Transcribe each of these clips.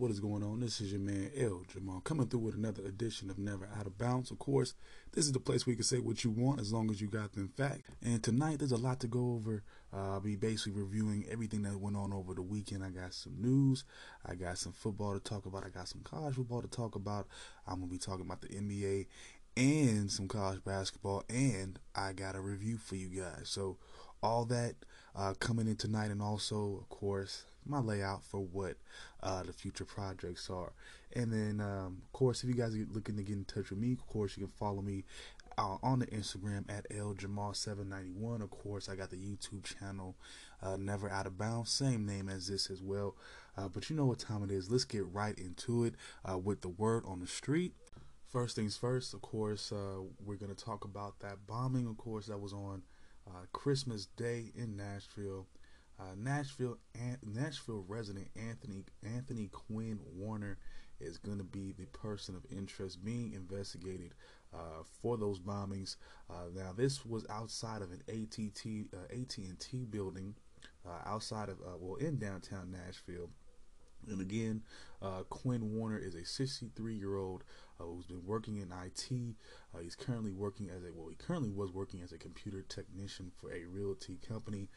what is going on? This is your man El Jamal coming through with another edition of Never Out of Bounds. Of course, this is the place where you can say what you want as long as you got them fact. And tonight there's a lot to go over. Uh, I'll be basically reviewing everything that went on over the weekend. I got some news, I got some football to talk about, I got some college football to talk about. I'm gonna be talking about the NBA and some college basketball, and I got a review for you guys. So all that uh, coming in tonight, and also, of course, my layout for what uh, the future projects are. And then, um, of course, if you guys are looking to get in touch with me, of course, you can follow me uh, on the Instagram at ljamal791. Of course, I got the YouTube channel, uh, Never Out of Bounds, same name as this as well. Uh, but you know what time it is. Let's get right into it uh, with the word on the street. First things first, of course, uh, we're going to talk about that bombing, of course, that was on uh, Christmas Day in Nashville. Uh, Nashville Nashville resident Anthony Anthony Quinn Warner is going to be the person of interest being investigated uh, for those bombings. Uh, now, this was outside of an ATT uh, AT&T building uh, outside of well in downtown Nashville. And again, uh, Quinn Warner is a 63 year old uh, who's been working in IT. Uh, he's currently working as a well, he currently was working as a computer technician for a realty company.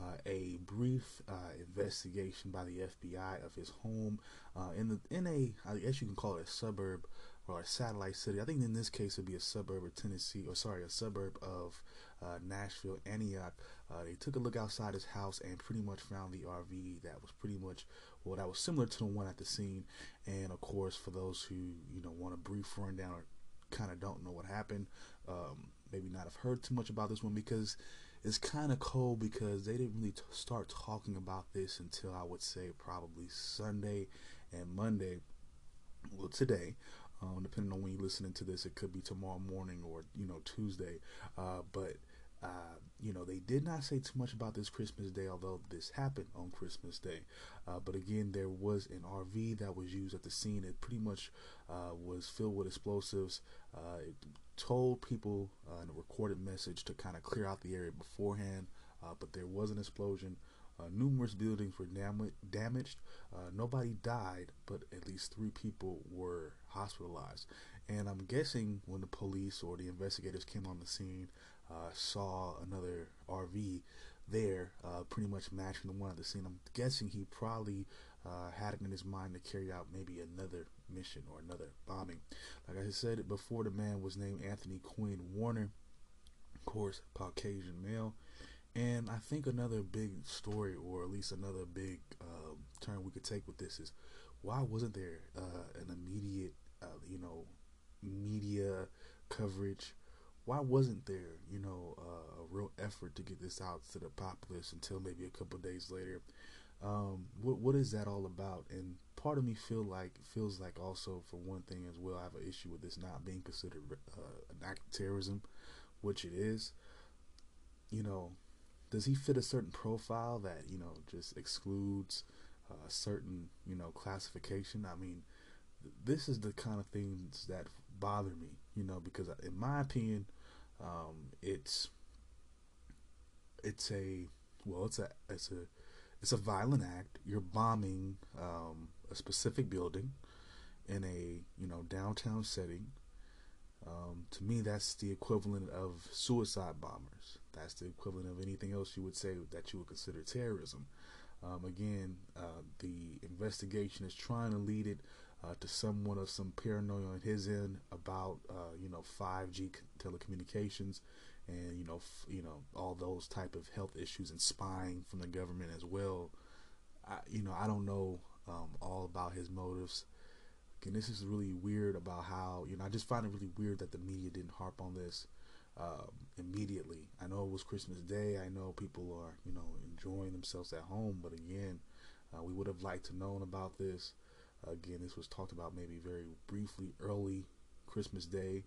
Uh, a brief uh, investigation by the FBI of his home uh, in the in a I guess you can call it a suburb or a satellite city. I think in this case it'd be a suburb of Tennessee, or sorry, a suburb of uh, Nashville, Antioch. Uh, they took a look outside his house and pretty much found the RV that was pretty much well, that was similar to the one at the scene. And of course, for those who you know want a brief rundown or kind of don't know what happened, um, maybe not have heard too much about this one because it's kind of cold because they didn't really t- start talking about this until I would say probably Sunday and Monday. Well, today, um, depending on when you're listening to this, it could be tomorrow morning or you know Tuesday. Uh, but you know, they did not say too much about this Christmas Day, although this happened on Christmas Day. Uh, but again, there was an RV that was used at the scene. It pretty much uh, was filled with explosives. Uh, it told people uh, in a recorded message to kind of clear out the area beforehand, uh, but there was an explosion. numerous buildings were dam- damaged. nobody died, but at least three people were hospitalized. And I'm guessing when the police or the investigators came on the scene, saw another RV there, uh, pretty much matching the one at the scene. I'm guessing he probably uh, had it in his mind to carry out maybe another mission or another bombing. Like I said before, the man was named Anthony Quinn Warner, of course, Caucasian male. And I think another big story, or at least another big um, turn we could take with this is why wasn't there uh, an immediate, uh, you know, media coverage why wasn't there, you know, uh, a real effort to get this out to the populace until maybe a couple days later? Um, what what is that all about? And part of me feel like feels like also for one thing as well, I have an issue with this not being considered uh, an act of terrorism, which it is. You know, does he fit a certain profile that you know just excludes a certain you know classification? I mean, this is the kind of things that bother me, you know, because in my opinion, um, it's it's a well, it's a it's a it's a violent act. You're bombing um, a specific building in a you know downtown setting. Um, to me, that's the equivalent of suicide bombers. That's the equivalent of anything else you would say that you would consider terrorism. Um, again, uh, the investigation is trying to lead it uh, to someone of some paranoia on his end about uh, you know 5G telecommunications and you know you know all those type of health issues and spying from the government as well. I, you know I don't know um, all about his motives. And this is really weird about how you know I just find it really weird that the media didn't harp on this um, immediately. I know it was Christmas Day. I know people are you know enjoying themselves at home, but again, uh, we would have liked to known about this. Again, this was talked about maybe very briefly early Christmas Day,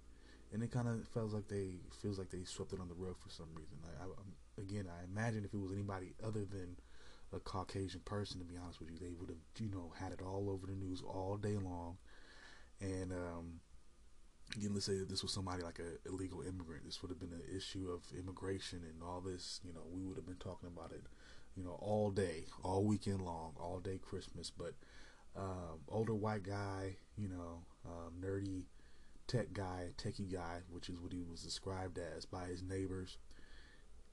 and it kind of feels like they feels like they swept it on the rug for some reason. I, I, again, I imagine if it was anybody other than a Caucasian person, to be honest with you, they would have you know had it all over the news all day long. And um, again, let's say that this was somebody like an illegal immigrant, this would have been an issue of immigration and all this. You know, we would have been talking about it, you know, all day, all weekend long, all day Christmas, but uh, older white guy, you know, um, nerdy tech guy, techie guy, which is what he was described as by his neighbors.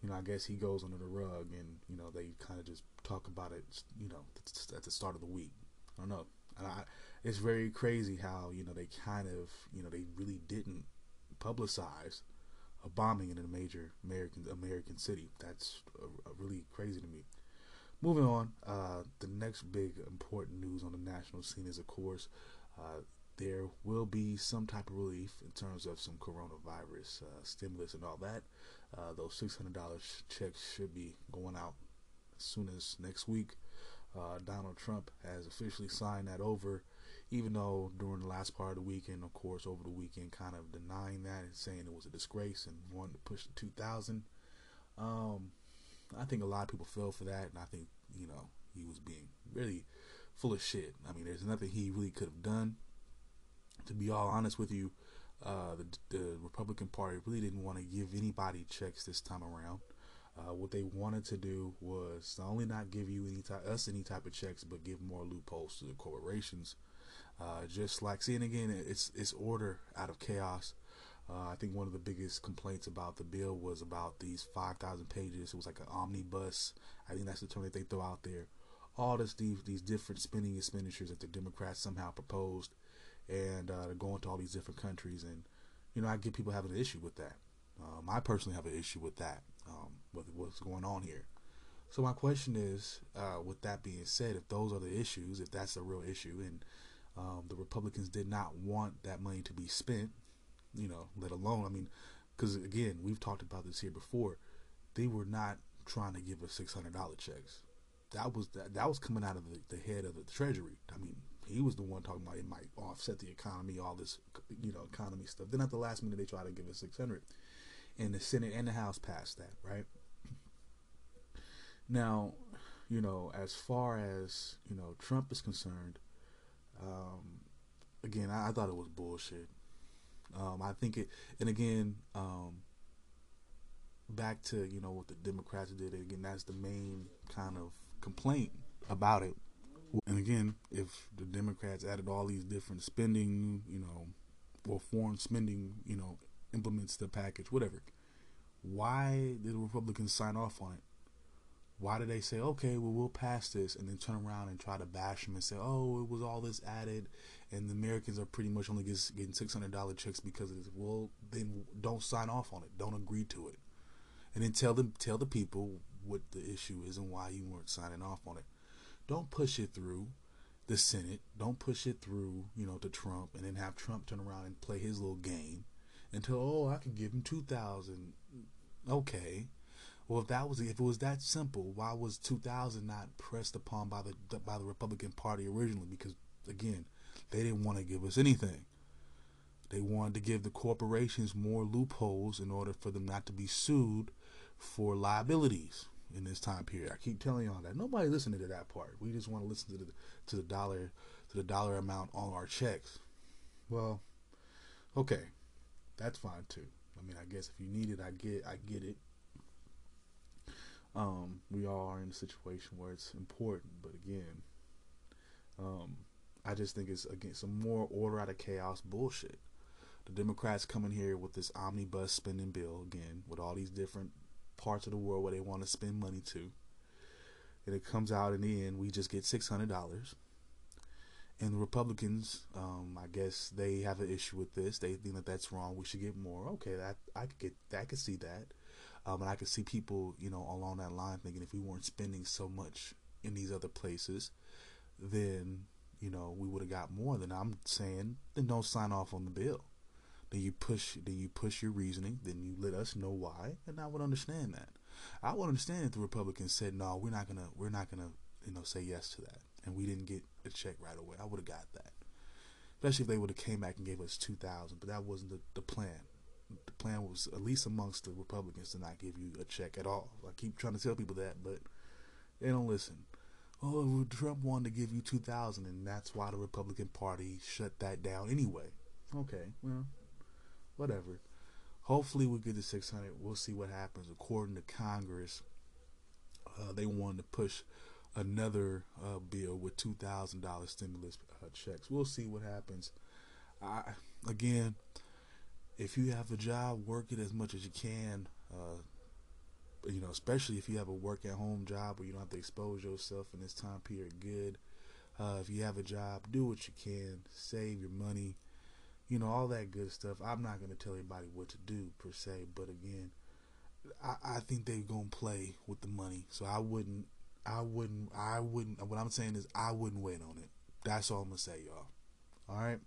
You know, I guess he goes under the rug, and you know they kind of just talk about it. You know, at the start of the week. I don't know. I, it's very crazy how you know they kind of you know they really didn't publicize a bombing in a major American American city. That's a really crazy to me. Moving on, uh, the next big important news on the national scene is, of course, uh, there will be some type of relief in terms of some coronavirus uh, stimulus and all that. Uh, those $600 checks should be going out as soon as next week. Uh, Donald Trump has officially signed that over, even though during the last part of the weekend, of course, over the weekend, kind of denying that and saying it was a disgrace and wanting to push the 2,000. Um, I think a lot of people fell for that, and I think you know he was being really full of shit. I mean, there's nothing he really could have done to be all honest with you, uh, the, the, Republican Party really didn't want to give anybody checks this time around. Uh, what they wanted to do was not only not give you any type, us any type of checks, but give more loopholes to the corporations. Uh, just like seeing again, it's it's order out of chaos. Uh, I think one of the biggest complaints about the bill was about these 5,000 pages. It was like an omnibus. I think that's the term that they throw out there. All this these these different spending expenditures that the Democrats somehow proposed and uh, they're going to all these different countries. And you know, I get people having an issue with that. Um, I personally have an issue with that, um, with what's going on here. So my question is, uh, with that being said, if those are the issues, if that's a real issue, and um, the Republicans did not want that money to be spent, you know, let alone, I mean, because again, we've talked about this here before, they were not trying to give us six hundred dollar checks. That was that, that was coming out of the, the head of the Treasury. I mean, he was the one talking about it might offset the economy, all this, you know, economy stuff. Then at the last minute, they try to give us 600, and the Senate and the House passed that, right? Now, you know, as far as you know, Trump is concerned, um, again, I, I, thought it was bullshit. Um, I think it, and again, um, back to you know what the Democrats did. Again, that's the main kind of complaint about it and again, if the Democrats added all these different spending, you know, or foreign spending, you know, implements the package, whatever, why did the Republicans sign off on it? Why did they say, okay, well, we'll pass this, and then turn around and try to bash them and say, oh, it was all this added, and the Americans are pretty much only getting $600 checks because of this? Well, then don't sign off on it. Don't agree to it. And then tell them, tell the people what the issue is and why you weren't signing off on it. Don't push it through the Senate. Don't push it through, you know, to Trump and then have Trump turn around and play his little game until oh, I can give him 2000. Okay. Well, if that was if it was that simple, why was 2000 not pressed upon by the by the Republican Party originally because again, they didn't want to give us anything. They wanted to give the corporations more loopholes in order for them not to be sued for liabilities in this time period. I keep telling y'all that nobody listening to that part. We just want to listen to the to the dollar to the dollar amount on our checks. Well, okay, that's fine too. I mean, I guess if you need it, I get I get it. Um, we all are in a situation where it's important, but again, um, I just think it's again some more order out of chaos bullshit. The Democrats coming here with this omnibus spending bill again, with all these different parts of the world where they want to spend money to. And it comes out in the end, we just get six hundred dollars. And the Republicans, um, I guess they have an issue with this. They think that that's wrong. We should get more. Okay, that I could get. I could see that. Um, and I could see people, you know, along that line thinking if we weren't spending so much in these other places, then you know we would have got more. Then I'm saying, then don't sign off on the bill. Then you push then you push your reasoning, then you let us know why, and I would understand that. I would understand if the Republicans said, No, we're not gonna we're not gonna, you know, say yes to that. And we didn't get a check right away. I would have got that. Especially if they would have came back and gave us two thousand, but that wasn't the, the plan. Plan was at least amongst the Republicans to not give you a check at all. I keep trying to tell people that, but they don't listen. Oh, Trump wanted to give you two thousand, and that's why the Republican Party shut that down anyway. Okay, well, whatever. Hopefully, we get to 600. We'll see what happens. According to Congress, uh, they wanted to push another uh, bill with two thousand dollars stimulus uh, checks. We'll see what happens. I again, if you have a job, work it as much as you can. Uh, you know, especially if you have a work at home job where you don't have to expose yourself in this time period. Good. Uh, if you have a job, do what you can. Save your money. You know all that good stuff. I'm not gonna tell anybody what to do per se, but again, I, I think they're gonna play with the money. So I wouldn't, I wouldn't, I wouldn't. What I'm saying is, I wouldn't wait on it. That's all I'm gonna say, y'all. All right.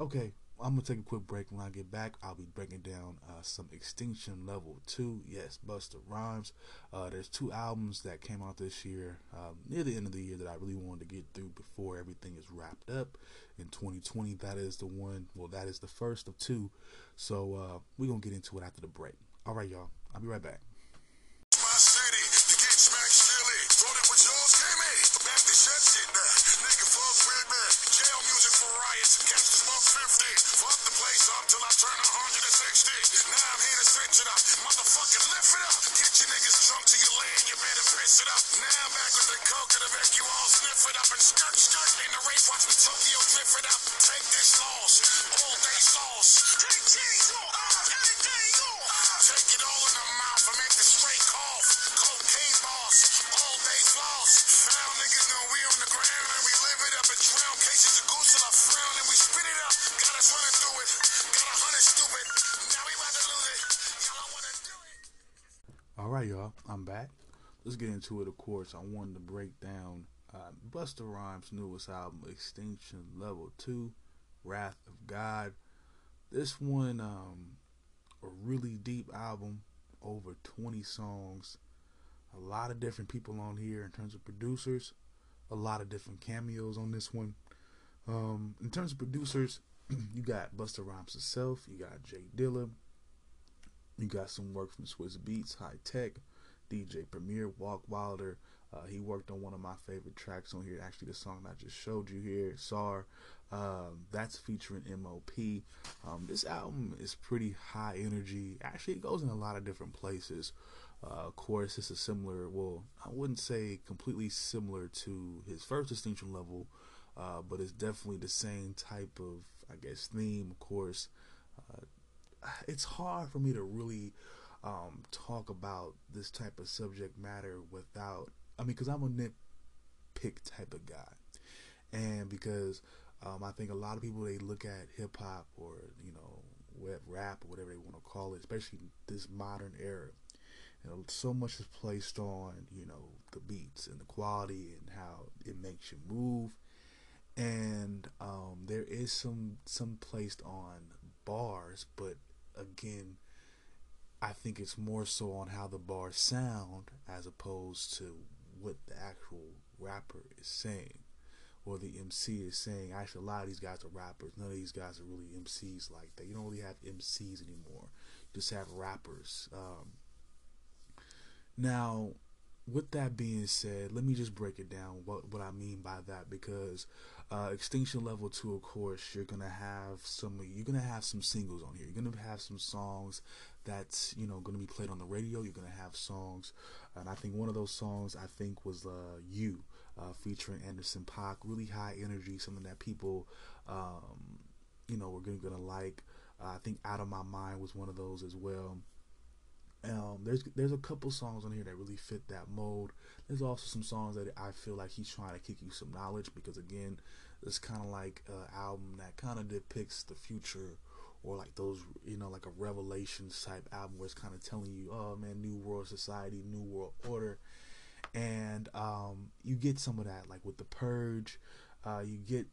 Okay. I'm gonna take a quick break. When I get back, I'll be breaking down uh, some Extinction Level Two. Yes, Busta Rhymes. Uh, there's two albums that came out this year, um, near the end of the year, that I really wanted to get through before everything is wrapped up in 2020. That is the one. Well, that is the first of two. So uh, we're gonna get into it after the break. All right, y'all. I'll be right back. Let's get into it. Of course, I wanted to break down uh, Busta Rhymes' newest album, Extinction Level Two, Wrath of God. This one, um, a really deep album, over 20 songs, a lot of different people on here in terms of producers, a lot of different cameos on this one. Um, in terms of producers, you got Busta Rhymes himself, you got J Dilla, you got some work from Swizz Beatz, Hi-Tek, DJ Premier, Rockwilder. Uh, he worked on one of my favorite tracks on here. Actually, the song I just showed you here, Czar. Um, that's featuring MOP. Um, this album is pretty high energy. Actually, it goes in a lot of different places. Uh, of course, it's a similar, well, I wouldn't say completely similar to his first Extinction Level, uh, but it's definitely the same type of, I guess, theme. Of course, uh, it's hard for me to really um, talk about this type of subject matter without, I mean, because I'm a nitpick type of guy. And because um, I think a lot of people, they look at hip hop or, you know, web rap or whatever they want to call it, especially this modern era. You know, so much is placed on, you know, the beats and the quality and how it makes you move. And um, there is some some placed on bars, but again, I think it's more so on how the bars sound as opposed to what the actual rapper is saying or the MC is saying. Actually, a lot of these guys are rappers. None of these guys are really MCs like that. You don't really have MCs anymore. You just have rappers. Um, now, with that being said, let me just break it down what what I mean by that because uh, Extinction Level Two, of course, you're gonna have some you're gonna have some singles on here. You're gonna have some songs that's you know to be played on the radio. You're to have songs, and I think one of those songs I think was uh, "You" uh, featuring Anderson .Paak. Really high energy, something that people um, you know were going to like. Uh, I think "Out of My Mind" was one of those as well. Um, there's there's a couple songs on here that really fit that mold. There's also some songs that I feel like he's trying to kick you some knowledge because again, it's kind of like an album that kind of depicts the future or like those you know like a revelations type album where it's kind of telling you oh man new world society new world order and um, you get some of that like with the purge uh, you get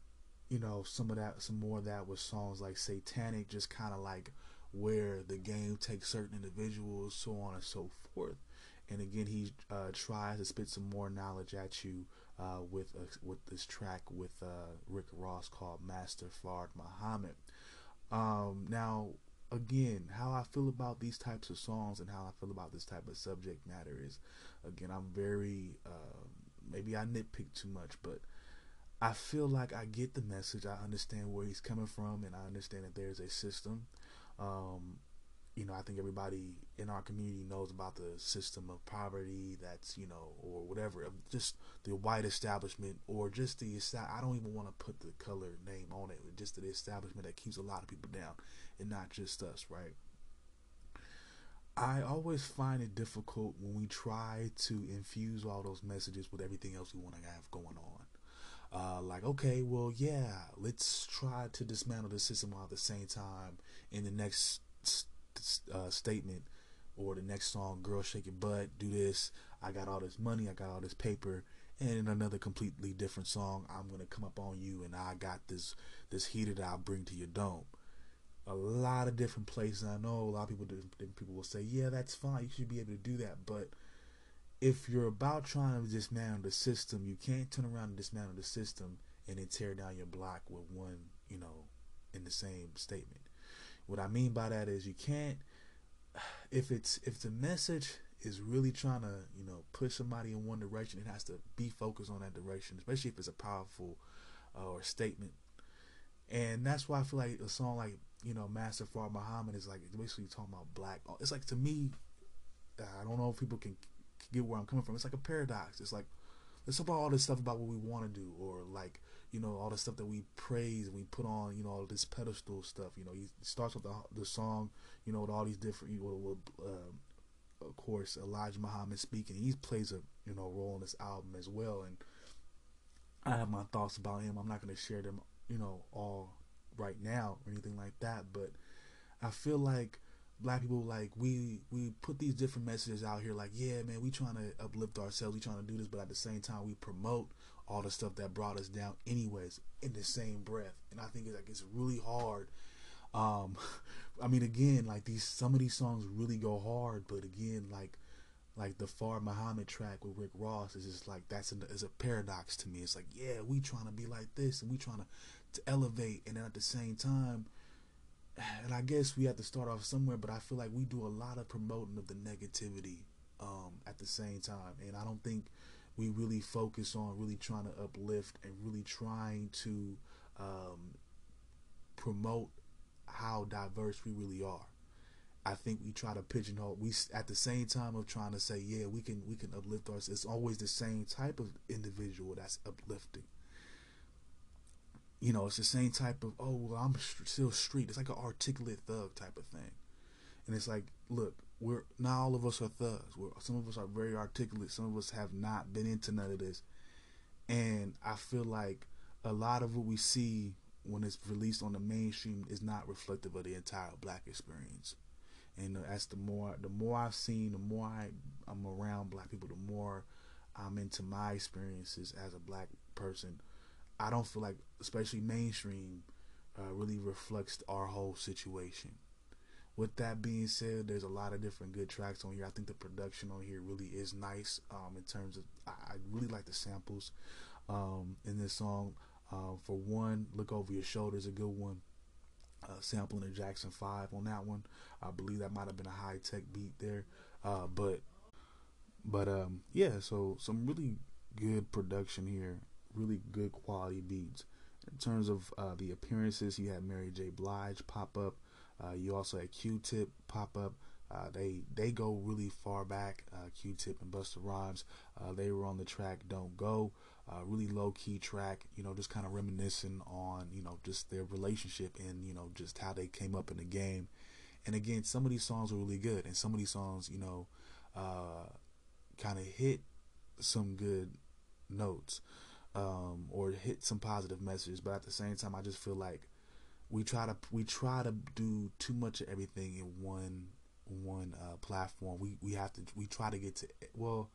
you know some of that some more of that with songs like satanic just kind of like where the game takes certain individuals so on and so forth and again he uh, tries to spit some more knowledge at you uh, with uh, with this track with uh, Rick Ross called Master Fard Muhammad um, now, again, how I feel about these types of songs and how I feel about this type of subject matter is, again, I'm very, uh, maybe I nitpick too much, but I feel like I get the message. I understand where he's coming from, and I understand that there's a system. Um, you know, I think everybody in our community knows about the system of poverty that's, you know, or whatever, just the white establishment or just the, I don't even want to put the color name on it, just the establishment that keeps a lot of people down and not just us, right? I always find it difficult when we try to infuse all those messages with everything else we want to have going on. Uh, like, okay, well, yeah, let's try to dismantle the system while at the same time in the next uh, statement or the next song, "Girl Shake Your Butt," do this. I got all this money, I got all this paper, and in another completely different song, I'm gonna come up on you, and I got this this heater that I'll bring to your dome. A lot of different places. I know a lot of people, different people will say, "Yeah, that's fine. You should be able to do that," but if you're about trying to dismantle the system, you can't turn around and dismantle the system and then tear down your block with one, you know, in the same statement. What I mean by that is you can't if it's if the message is really trying to you know push somebody in one direction, it has to be focused on that direction, especially if it's a powerful uh, or statement. And that's why I feel like a song like you know Master Fard Muhammad is like basically talking about black. It's like to me, I don't know if people can get where I'm coming from. It's like a paradox. It's like let's talk about all this stuff about what we want to do, or like you know all the stuff that we praise and we put on you know all this pedestal stuff you know he starts with the, the song you know with all these different you know um, of course elijah muhammad speaking he plays a you know role in this album as well and i have my thoughts about him i'm not going to share them you know all right now or anything like that but i feel like black people like we we put these different messages out here like yeah man we trying to uplift ourselves we trying to do this but at the same time we promote all the stuff that brought us down anyways in the same breath and i think it's like it's really hard um i mean again like these some of these songs really go hard but again like like the Fard Muhammad track with Rick Ross is just like that's a, is a paradox to me. It's like yeah, we trying to be like this and we trying to, to elevate, and then at the same time, and I guess we have to start off somewhere. But I feel like we do a lot of promoting of the negativity um, at the same time, and I don't think we really focus on really trying to uplift and really trying to um, promote how diverse we really are. I think we try to pigeonhole. We at the same time of trying to say, yeah, we can we can uplift ourselves. It's always the same type of individual that's uplifting. You know, it's the same type of oh, well, I'm still street. It's like an articulate thug type of thing, and it's like, look, we're not all of us are thugs. We're, some of us are very articulate. Some of us have not been into none of this, and I feel like a lot of what we see when it's released on the mainstream is not reflective of the entire black experience. And as the more the more I've seen, the more I, I'm around black people, the more I'm into my experiences as a black person. I don't feel like, especially mainstream, uh, really reflects our whole situation with that being said, there's a lot of different good tracks on here. I think the production on here really is nice um, in terms of, I, I really like the samples um, in this song. Uh, for one, Look Over Your Shoulder is a good one. Uh, sampling the Jackson 5 on that one. I believe that might have been a Hi-Tek beat there. Uh, but, but um, yeah, so some really good production here, really good quality beats. In terms of uh, the appearances, you had Mary J. Blige pop up. Uh, you also had Q-Tip pop up. Uh, they they go really far back. Uh, Q-Tip and Busta Rhymes. Uh, they were on the track "Don't Go." Uh, really low key track. You know, just kind of reminiscing on you know just their relationship and you know just how they came up in the game. And again, some of these songs are really good, and some of these songs, you know, kind of hit some good notes um, or hit some positive messages. But at the same time, I just feel like we try to we try to do too much of everything in one one uh, platform. We we have to we try to get to well.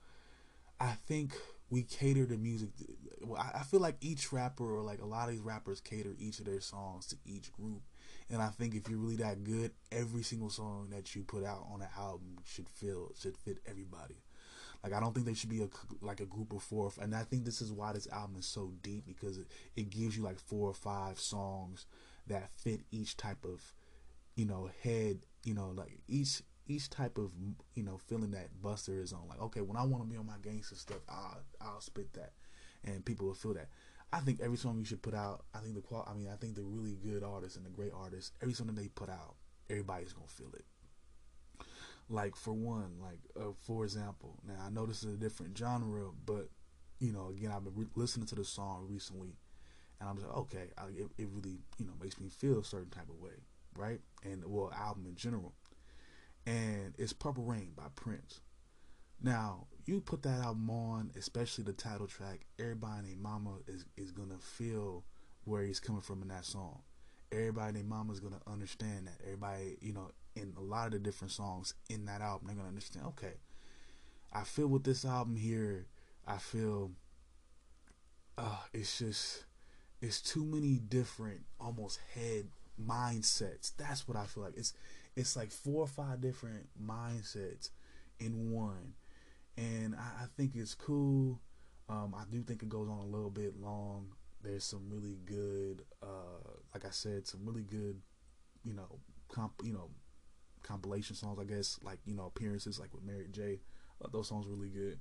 I think we cater to music. Well, I, I feel like each rapper or like a lot of these rappers cater each of their songs to each group. And I think if you're really that good, every single song that you put out on an album should feel should fit everybody. Like I don't think there should be a like a group of four, and I think this is why this album is so deep because it, it gives you like four or five songs that fit each type of you know head you know like each each type of you know feeling that Busta is on. Like okay when I want to be on my gangster stuff I'll I'll spit that and people will feel that. I think every song you should put out I think the qual I mean I think the really good artists and the great artists every song that they put out everybody's gonna feel it Like for one, like uh, for example, now I know this is a different genre, but you know, again, I've been re- listening to the song recently, and I'm like, okay, I, it, it really you know makes me feel a certain type of way, right? And well, album in general, and it's Purple Rain by Prince. Now, you put that album on, especially the title track, everybody their mama is, is gonna feel where he's coming from in that song. Everybody their mama is gonna understand that. Everybody, you know, in a lot of the different songs in that album, they're gonna understand, okay, I feel with this album here, I feel uh it's just it's too many different almost head mindsets. That's what I feel like. It's it's like four or five different mindsets in one and I, I think it's cool. Um, I do think it goes on a little bit long. There's some really good, uh, like I said, some really good, you know, comp, you know, compilation songs. I guess like you know appearances like with Mary J. Uh, those songs really good.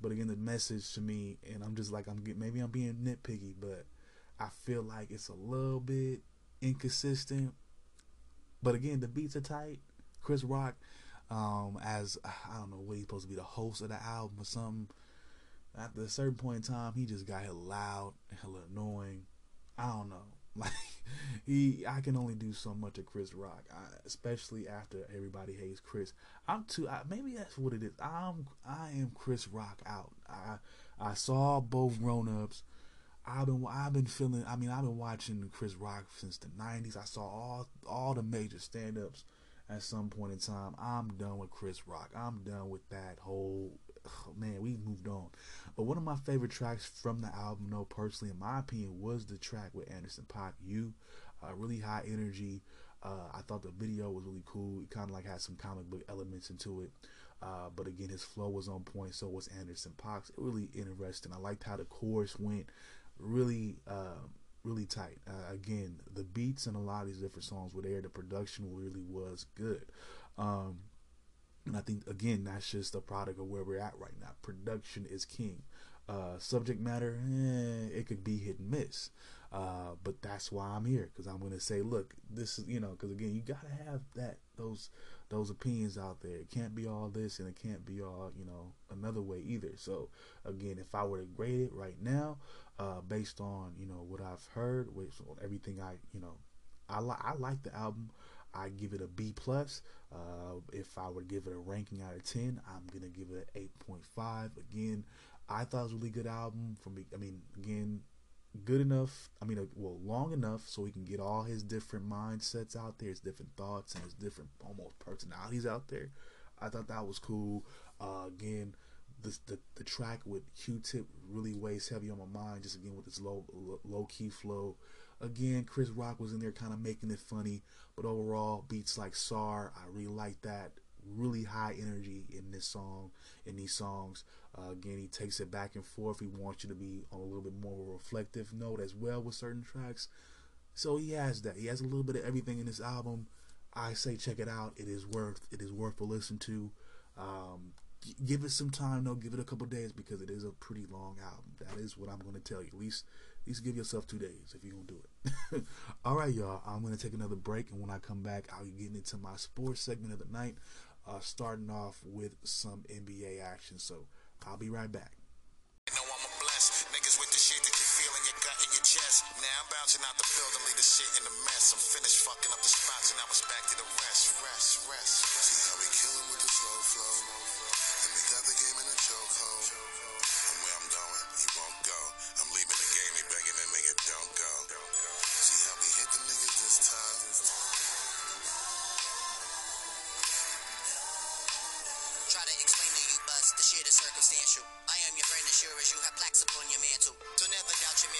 But again, the message to me, and I'm just like I'm getting maybe I'm being nitpicky, but I feel like it's a little bit inconsistent. But again, the beats are tight. Chris Rock, um, as I don't know what he's supposed to be the host of the album or something. At a certain point in time, he just got hella loud, hella annoying. I don't know. Like he, I can only do so much of Chris Rock, I, especially after everybody hates Chris. I'm too. I, maybe that's what it is. I'm. I am Chris Rock out. I I saw both grown ups. I've been I've been feeling. I mean, I've been watching Chris Rock since the '90s. I saw all all the major stand ups at some point in time. I'm done with Chris Rock. I'm done with that whole oh, man. we've moved on. But one of my favorite tracks from the album, no, personally, in my opinion, was the track with Anderson .Paak. You, uh, really high energy. Uh, I thought the video was really cool. It kind of like had some comic book elements into it. Uh, but again, his flow was on point. So was Anderson .Paak's. Really interesting. I liked how the chorus went. Really, uh, really tight. Uh, again, the beats and a lot of these different songs were there. The production really was good. Um, and I think again that's just a product of where we're at right now. Production is king. Uh, subject matter, eh, it could be hit and miss. Uh, but that's why I'm here because I'm to say, look, this is you know, because again, you got to have that those those opinions out there. It can't be all this and it can't be all you know another way either. So again, if I were to grade it right now, uh, based on you know what I've heard, with everything I you know, I like I like the album. I give it a B plus. Uh, if I were to give it a ranking out of ten, I'm gonna give it an eight point five. Again, I thought it was a really good album. For me, I mean, again, good enough. I mean, uh, well, long enough so he can get all his different mindsets out there, his different thoughts and his different almost personalities out there. I thought that was cool. Uh, again, the the track with Q-Tip really weighs heavy on my mind. Just again with this low low key flow. Again, Chris Rock was in there kind of making it funny, but overall, beats like Czar, I really like that. Really high energy in this song, in these songs. Uh, again, he takes it back and forth. He wants you to be on a little bit more of a reflective note as well with certain tracks. So he has that. He has a little bit of everything in this album. I say check it out. It is worth it is worth a listen to. Um, give it some time though. Give it a couple days because it is a pretty long album. That is what I'm going to tell you. At least, at least give yourself two days if you're gonna do it. All right, y'all. I'm gonna take another break, and when I come back, I'll be getting into my sports segment of the night. Uh, starting off with some NBA action. So I'll be right back. Now I'm bouncing out the building, leave the shit in the mess. I'm finished fucking up the spots, and now it's back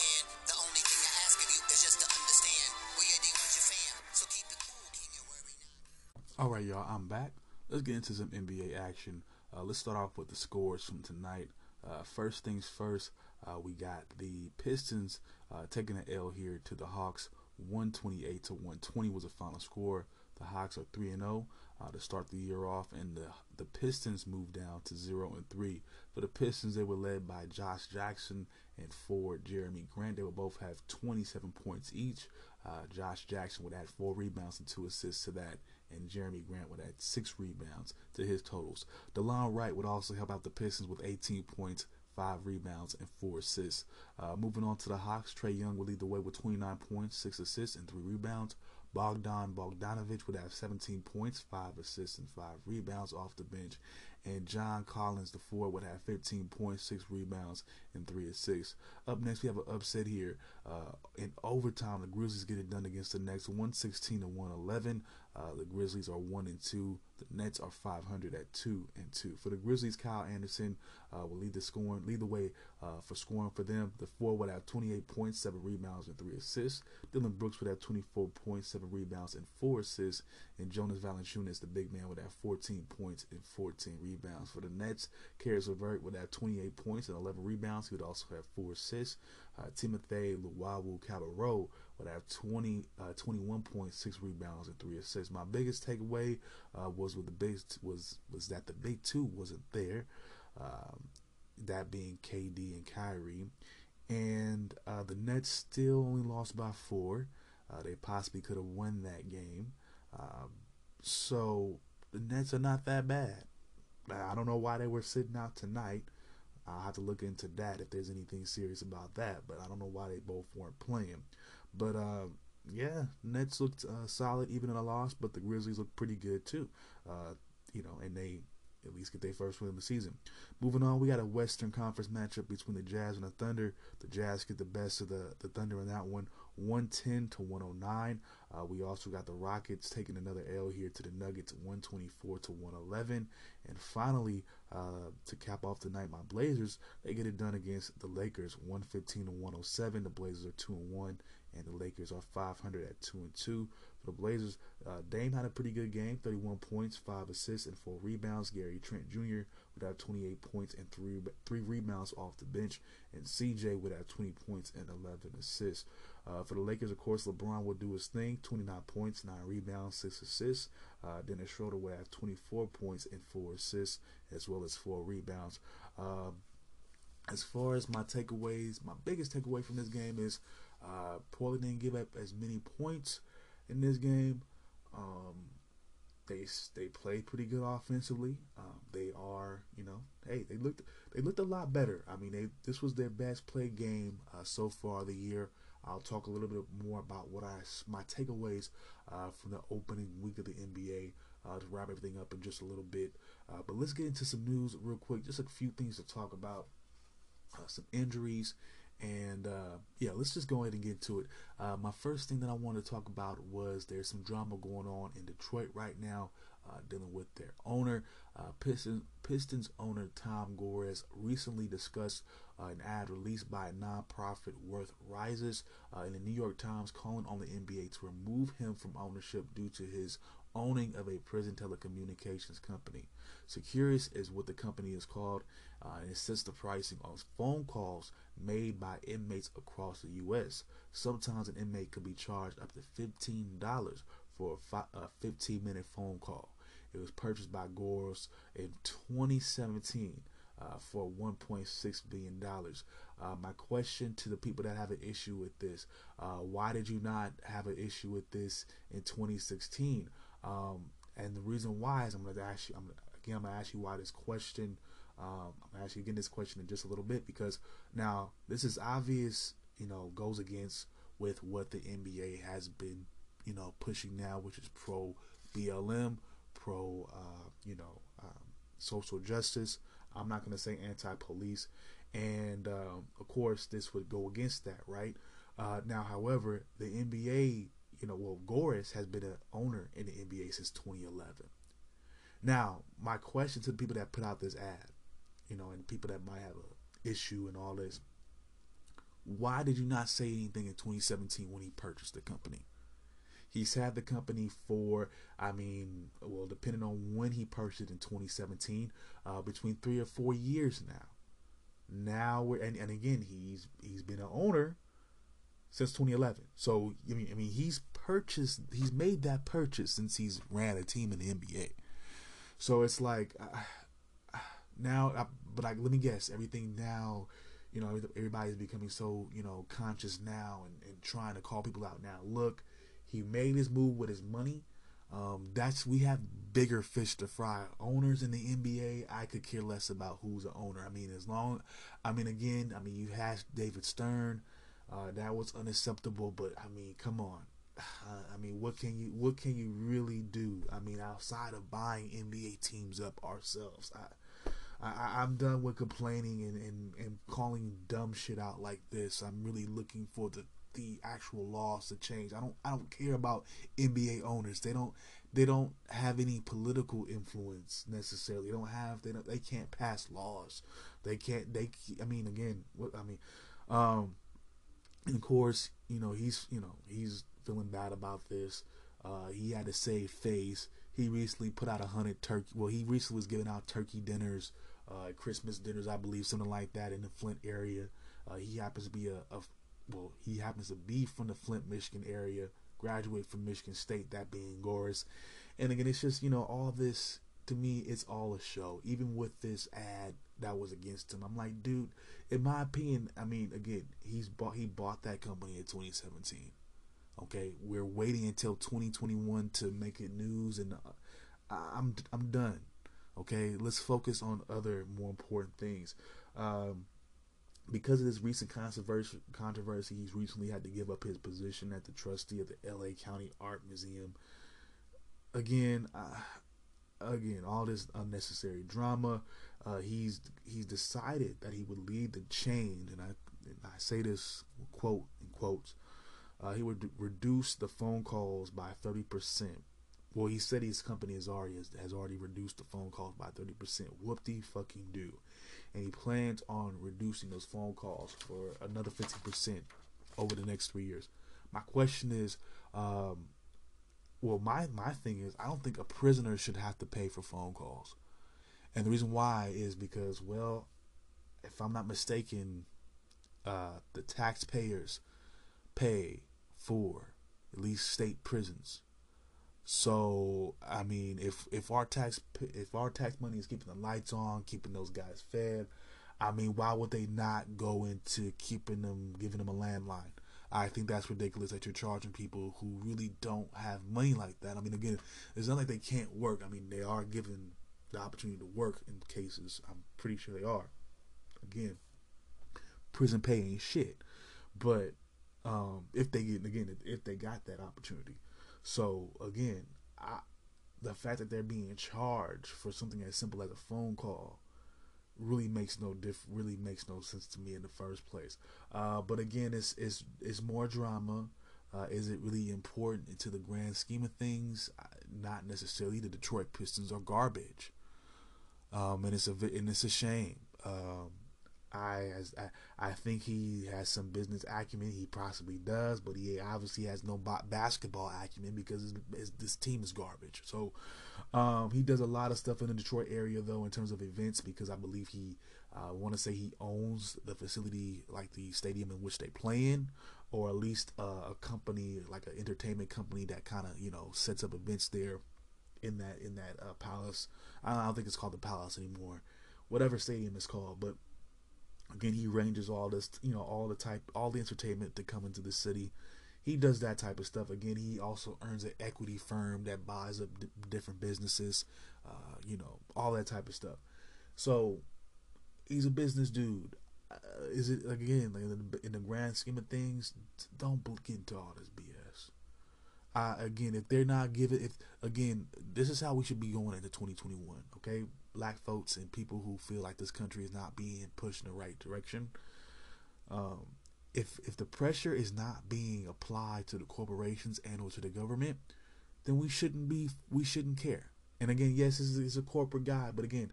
to the rest, rest, rest. See how we killing with the slow flow. All right, y'all, I'm back. Let's get into some NBA action. Uh, let's start off with the scores from tonight. Uh, first things first, uh, we got the Pistons uh, taking an L here to the Hawks. 128 to 120 was the final score. The Hawks are 3 and 0 uh, to start the year off, and the the Pistons moved down to 0 and 3. For the Pistons, they were led by Josh Jackson and forward Jerami Grant. They will both have 27 points each. Uh, Josh Jackson would add four rebounds and two assists to that and Jerami Grant would add six rebounds to his totals. Delon Wright would also help out the Pistons with 18 points, five rebounds, and four assists. Uh, moving on to the Hawks, Trae Young would lead the way with 29 points, six assists, and three rebounds. Bogdan Bogdanovic would have 17 points, 5 assists, and 5 rebounds off the bench. And John Collins, the four, would have 15 points, 6 rebounds, and 3 and six. Up next, we have an upset here. Uh, in overtime, the Grizzlies get it done against the Nets 116 to 111. Uh, the Grizzlies are 1 and 2. The Nets are 500 at 2 and 2. For the Grizzlies, Kyle Anderson uh, will lead the scoring, lead the way uh, for scoring for them. The four would have 28 points, 7 rebounds, and 3 assists. Dillon Brooks would have 24 points, 7 rebounds, and 4 assists. And Jonas Valanciunas, the big man, would have 14 points and 14 rebounds. For the Nets, Caris LeVert would have 28 points and 11 rebounds. He would also have 4 assists. Uh, Timothy Luwawu-Cabarrot would have 20, uh, 21.6 rebounds and 3 assists. My biggest takeaway uh, was with the big was was that the big two wasn't there. Um, that being KD and Kyrie. And uh, the Nets still only lost by four. Uh, they possibly could have won that game. Um, so the Nets are not that bad. I don't know why they were sitting out tonight. I'll have to look into that if there's anything serious about that. But I don't know why they both weren't playing. But uh, yeah, Nets looked uh, solid even in a loss, but the Grizzlies looked pretty good too. Uh, you know, and they at least get their first win of the season. Moving on, we got a Western Conference matchup between the Jazz and the Thunder. The Jazz get the best of the, the Thunder in that one, 110 to 109. Uh, we also got the Rockets taking another L here to the Nuggets, 124 to 111. And finally, uh, to cap off the night, my Blazers they get it done against the Lakers, 115 to 107. The Blazers are two and one, and the Lakers are 500 at two and two. For the Blazers, uh, Dame had a pretty good game 31 points, 5 assists, and 4 rebounds. Gary Trent Jr. would have 28 points and 3, three rebounds off the bench. And CJ would have 20 points and 11 assists. Uh, for the Lakers, of course, LeBron will do his thing 29 points, 9 rebounds, 6 assists. Uh, Dennis Schroeder would have 24 points and 4 assists, as well as 4 rebounds. Um, as far as my takeaways, my biggest takeaway from this game is uh, Portland didn't give up as many points in this game. Um, they they played pretty good offensively. Um, they are, you know, hey, they looked they looked a lot better. I mean, they this was their best play game uh, so far the year. I'll talk a little bit more about what I my takeaways uh, from the opening week of the NBA uh, to wrap everything up in just a little bit. Uh, but let's get into some news real quick. Just a few things to talk about. Uh, some injuries and uh, yeah, let's just go ahead and get into it. Uh, my first thing that I wanted to talk about was there's some drama going on in Detroit right now, dealing with their owner. Pistons, Pistons owner Tom Gores recently discussed uh, an ad released by a nonprofit Worth Rises uh, in the New York Times calling on the NBA to remove him from ownership due to his owning of a prison telecommunications company. Securus is what the company is called, uh, and it sets the pricing on phone calls made by inmates across the U.S. Sometimes an inmate could be charged up to $15 for a, fi- a 15 minute phone call. It was purchased by Gores in 2017 uh, for 1.6 billion dollars. Uh, my question to the people that have an issue with this: uh, Why did you not have an issue with this in 2016? Um, and the reason why is I'm going to ask you. I'm, again, I'm going to ask you why this question um, I'm actually getting this question in just a little bit because now this is obvious, you know, goes against with what the NBA has been, you know, pushing now, which is pro BLM, pro, uh, you know, um, social justice. I'm not going to say anti-police, and um, of course this would go against that, right? Uh, now, however, the NBA, you know, well, Gores has been an owner in the NBA since 2011. Now, my question to the people that put out this ad you know, and people that might have a issue and all this. Why did you not say anything in 2017 when he purchased the company? He's had the company for, I mean, well, depending on when he purchased in 2017, uh, between three or four years now. Now we're and, and again he's he's been an owner since 2011. So I mean I mean he's purchased he's made that purchase since he's ran a team in the NBA. So it's like. Uh, now, I, but I, let me guess, everything now, you know, everybody's becoming so, you know, conscious now and, and trying to call people out now. Look, he made his move with his money. Um, that's we have bigger fish to fry. Owners in the NBA, I could care less about who's the owner. I mean, as long, I mean, again, I mean, you had David Stern, uh, that was unacceptable. But I mean, come on, uh, I mean, what can you what can you really do? I mean, outside of buying NBA teams up ourselves, I, I. I, am done with complaining and, and, and calling dumb shit out like this. I'm really looking for the the actual laws to change. I don't I don't care about NBA owners. They don't they don't have any political influence necessarily. They don't have they don't they can't pass laws. They can't they I mean again what I mean um and of course, you know, he's you know, he's feeling bad about this. Uh he had to save face. He recently put out a hundred turkey well he recently was giving out turkey dinners, uh Christmas dinners I believe, something like that in the Flint area. Uh, he happens to be a, a well, he happens to be from the Flint, Michigan area, graduate from Michigan State, that being Gores. And again, it's just, you know, all this, to me, it's all a show. Even with this ad that was against him, I'm like, dude, in my opinion, I mean, again, he's bought, he bought that company in 2017. Okay, we're waiting until 2021 to make it news, and uh, I'm I'm done. Okay, let's focus on other more important things. Um, because of this recent controversy, controversy, he's recently had to give up his position at the trustee of the L.A. County Art Museum. Again, uh, again, all this unnecessary drama. Uh, he's he's decided that he would lead the change, and I and I say this quote in quotes. Uh, he would reduce the phone calls by thirty percent. Well, he said his company has already has already reduced the phone calls by thirty percent. Whoop de fucking do and he plans on reducing those phone calls for another 50% over the next three years. My question is, um, well, my, my thing is, I don't think a prisoner should have to pay for phone calls. And the reason why is because, well, if I'm not mistaken, uh, the taxpayers pay for at least state prisons. So I mean, if if our tax if our tax money is keeping the lights on, keeping those guys fed, I mean, why would they not go into keeping them, giving them a landline? I think that's ridiculous that you're charging people who really don't have money like that. I mean, again, it's not like they can't work. I mean, they are given the opportunity to work in cases. I'm pretty sure they are. Again, prison pay ain't shit, but um, if they get again, if they got that opportunity, so again, I, the fact that they're being charged for something as simple as a phone call really makes no diff really makes no sense to me in the first place. Uh, but again, it's it's it's more drama. Uh, is it really important to the grand scheme of things? Not necessarily. The Detroit Pistons are garbage, um, and it's a and it's a shame. Um, I, as, I I think he has some business acumen. He possibly does, but he obviously has no basketball acumen because his, his, this team is garbage. So um, he does a lot of stuff in the Detroit area, though, in terms of events, because I believe he uh, want to say he owns the facility, like the stadium in which they play in, or at least uh, a company like an entertainment company that kind of you know sets up events there in that in that uh, palace. I don't think it's called the Palace anymore, whatever stadium it's called, but Again, he arranges all this, you know, all the type, all the entertainment to come into the city. He does that type of stuff. Again, he also earns an equity firm that buys up d- different businesses, uh, you know, all that type of stuff. So he's a business dude. Uh, is it again like in, the, in the grand scheme of things? Don't get into all this BS. Uh, again, if they're not giving, if again, this is how we should be going into 2021. Okay, black folks and people who feel like this country is not being pushed in the right direction. Um, if if the pressure is not being applied to the corporations and or to the government, then we shouldn't be we shouldn't care. And again, yes, it's, a corporate guy, but again,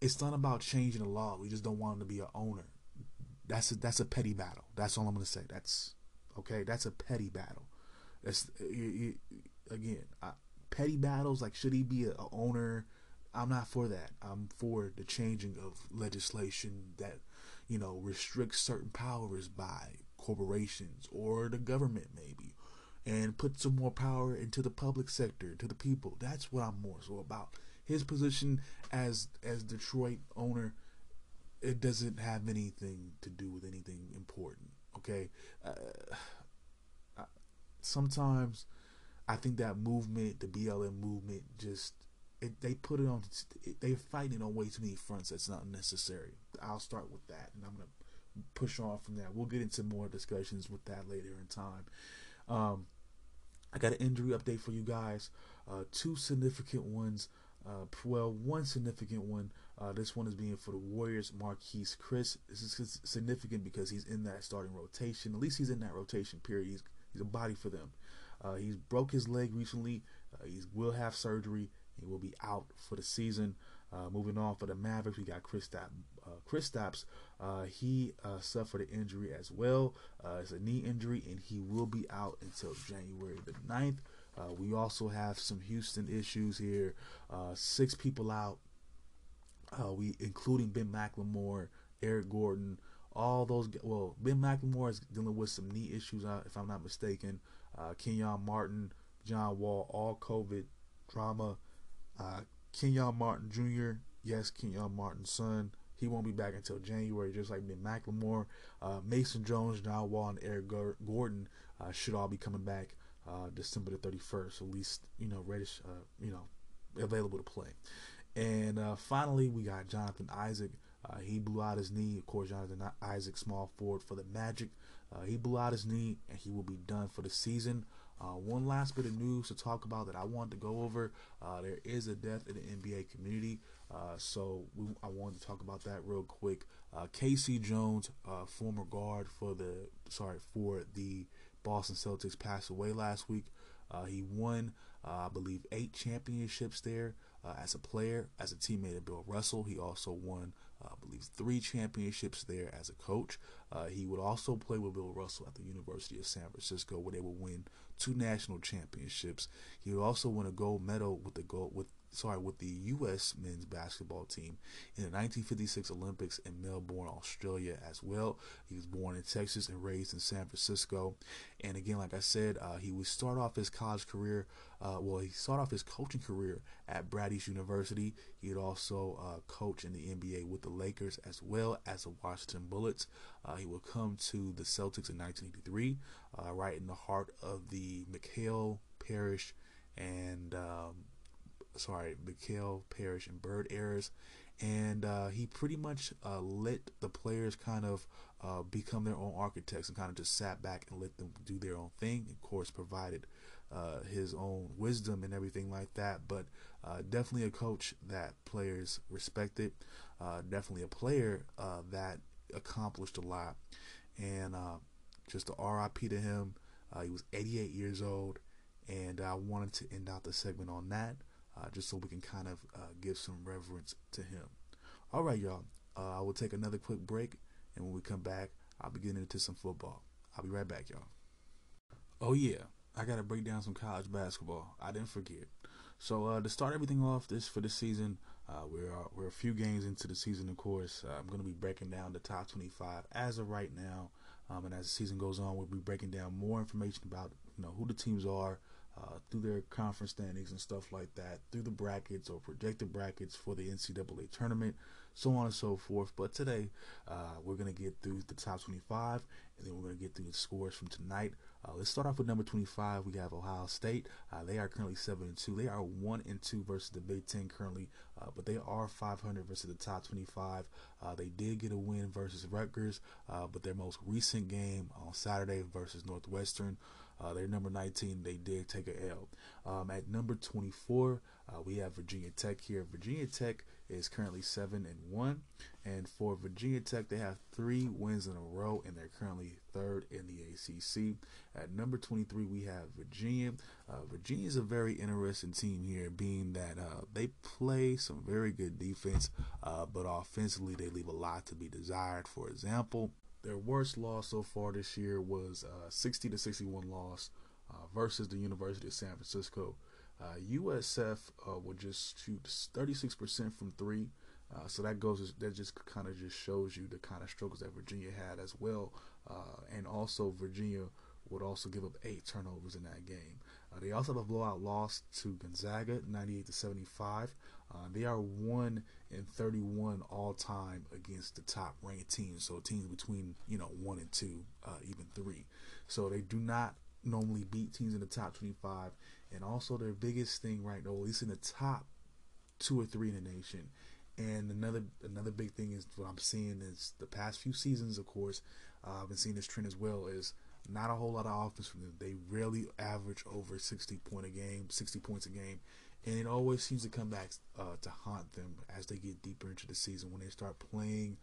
it's not about changing the law. We just don't want him to be an owner. That's a, that's a petty battle. That's all I'm gonna say. That's okay. That's a petty battle. That's again petty battles. Like should he be a, a owner? I'm not for that. I'm for the changing of legislation that, you know, restricts certain powers by corporations or the government maybe and put some more power into the public sector to the people. That's what I'm more so about. His position as as Detroit owner it doesn't have anything to do with anything important, okay? Uh, sometimes I think that movement, the BLM movement, just it, they put it on. They're fighting on way too many fronts. That's not necessary. I'll start with that, and I'm gonna push on from that. We'll get into more discussions with that later in time. Um, I got an injury update for you guys. Uh, two significant ones. Uh, well, one significant one. Uh, this one is being for the Warriors, Marquese Chriss. This is significant because he's in that starting rotation. At least he's in that rotation period. He's, he's a body for them. Uh, he's broke his leg recently. Uh, he will have surgery. He will be out for the season. Uh, moving on for the Mavericks, we got Kristaps. Uh, Kristaps, uh, he uh, suffered an injury as well. Uh, it's a knee injury, and he will be out until January the 9th. Uh, we also have some Houston issues here. Six people out. we including Ben McLemore, Eric Gordon, all those. Well, Ben McLemore is dealing with some knee issues, if I'm not mistaken. Kenyon Martin, John Wall, all COVID drama. Uh, Kenyon Martin Jr., yes, Kenyon Martin's son. He won't be back until January, just like Ben McLemore. Uh, Mason Jones, John Wall, and Eric Gordon uh, should all be coming back uh, December the 31st, at least, you know, reddish, uh, you know, available to play. And uh, finally, we got Jonathan Isaac. He blew out his knee. Of course, Jonathan Isaac, small forward for the Magic. he blew out his knee, and he will be done for the season. Uh, one last bit of news to talk about that I wanted to go over. Uh, there is a death in the NBA community, uh, so we, I wanted to talk about that real quick. Uh, K.C. Jones, uh, former guard for the sorry for the Boston Celtics, passed away last week. Uh, he won, I believe, eight championships there as a player, as a teammate of Bill Russell. He also won I believe three championships there as a coach. Uh, he would also play with Bill Russell at the University of San Francisco, where they would win two national championships. He would also win a gold medal with the gold with sorry with the U.S. men's basketball team in the 1956 Olympics in Melbourne, Australia, as well. He was born in Texas and raised in San Francisco. And again, like I said, uh, he would start off his college career. Uh, well, he started off his coaching career at Brandeis University. He would also uh, coach in the NBA with the Lakers as well as the Washington Bullets. Uh, he would come to the Celtics in 1983, uh, right in the heart of the McHale Parish and um, sorry, McHale Parish and Bird eras, and uh, he pretty much uh, let the players kind of uh, become their own architects and kind of just sat back and let them do their own thing. Of course, provided uh, his own wisdom and everything like that, but uh, definitely a coach that players respected. Uh, definitely a player that accomplished a lot, and just a RIP to him. he was 88 years old, and I wanted to end out the segment on that uh, just so we can kind of uh, give some reverence to him. All right, y'all. Uh, I will take another quick break, and when we come back, I'll be getting into some football. I'll be right back, y'all. Oh yeah, I gotta break down some college basketball. I didn't forget. So uh, to start everything off this for the season, uh, we're uh, we're a few games into the season. Of course, I'm gonna be breaking down the top 25 as of right now, um, and as the season goes on, we'll be breaking down more information about you know who the teams are, uh, through their conference standings and stuff like that, through the brackets or projected brackets for the NCAA tournament, so on and so forth. But today, uh, we're going to get through the top 25, and then we're going to get through the scores from tonight. Uh, let's start off with number 25. We have Ohio State. Uh, they are currently 7 and 2. They are 1 and 2 versus the Big Ten currently, uh, but they are 500 versus the top 25. Uh, they did get a win versus Rutgers, but their most recent game on Saturday versus Northwestern. Uh, they're number 19. They did take a L. Um, at number 24, uh, we have Virginia Tech here. Virginia Tech is currently seven and one, and for Virginia Tech, they have three wins in a row, and they're currently third in the ACC. At number 23, we have Virginia. Uh, Virginia is a very interesting team here, being that uh, they play some very good defense, uh, but offensively they leave a lot to be desired. For example, their worst loss so far this year was uh, 60 to 61 loss uh, versus the University of San Francisco. USF uh, will just shoot 36% from three. Uh, so that goes that just kind of just shows you the kind of struggles that Virginia had as well, uh, and also Virginia would also give up eight turnovers in that game. Uh, they also have a blowout loss to Gonzaga, 98 to 75. Uh, they are one in 31 all time against the top ranked teams. So teams between you know one and two, uh, even three. So they do not normally beat teams in the top 25, and also their biggest thing right now, at least in the top two or three in the nation. And another another big thing is what I'm seeing is the past few seasons, of course, uh, I've been seeing this trend as well. Is not a whole lot of offense from them. They rarely average over 60 point a game, 60 points a game, and it always seems to come back uh, to haunt them as they get deeper into the season when they start playing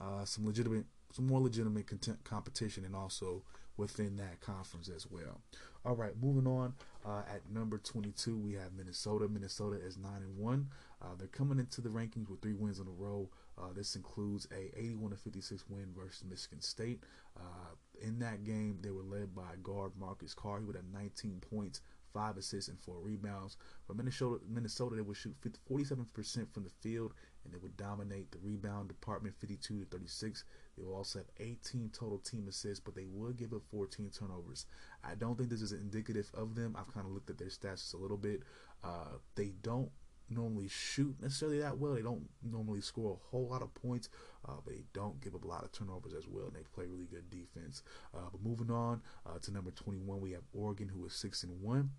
uh, some legitimate, some more legitimate content, competition, and also within that conference as well. All right, moving on. Uh, at number 22, we have Minnesota. Minnesota is nine and one. Uh, they're coming into the rankings with three wins in a row. Uh, this includes a 81 to 56 win versus Michigan State. Uh, in that game, they were led by guard Marcus Carr. Would have 19 points, five assists, and four rebounds. For Minnesota, Minnesota, they would shoot 47% from the field, and they would dominate the rebound department, 52 to 36. They will also have 18 total team assists, but they would give up 14 turnovers. I don't think this is indicative of them. I've kind of looked at their stats just a little bit. Uh, they don't normally shoot necessarily that well. They don't normally score a whole lot of points, uh, but they don't give up a lot of turnovers as well. And they play really good defense. Uh, but moving on uh, to number 21, we have Oregon, who is six and one.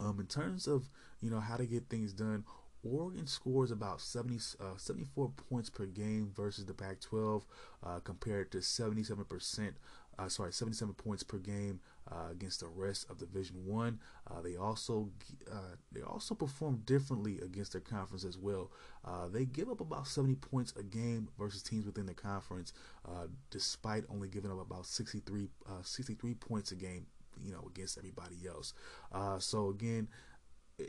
Um, in terms of you know how to get things done, Oregon scores about 70, uh, 74 points per game versus the Pac-12, uh, compared to 77 percent. Uh, sorry, 77 points per game uh, against the rest of Division One. Uh, they also uh, they also perform differently against their conference as well. Uh, they give up about 70 points a game versus teams within the conference, uh, despite only giving up about 63 63 points a game. You know, against everybody else. so again,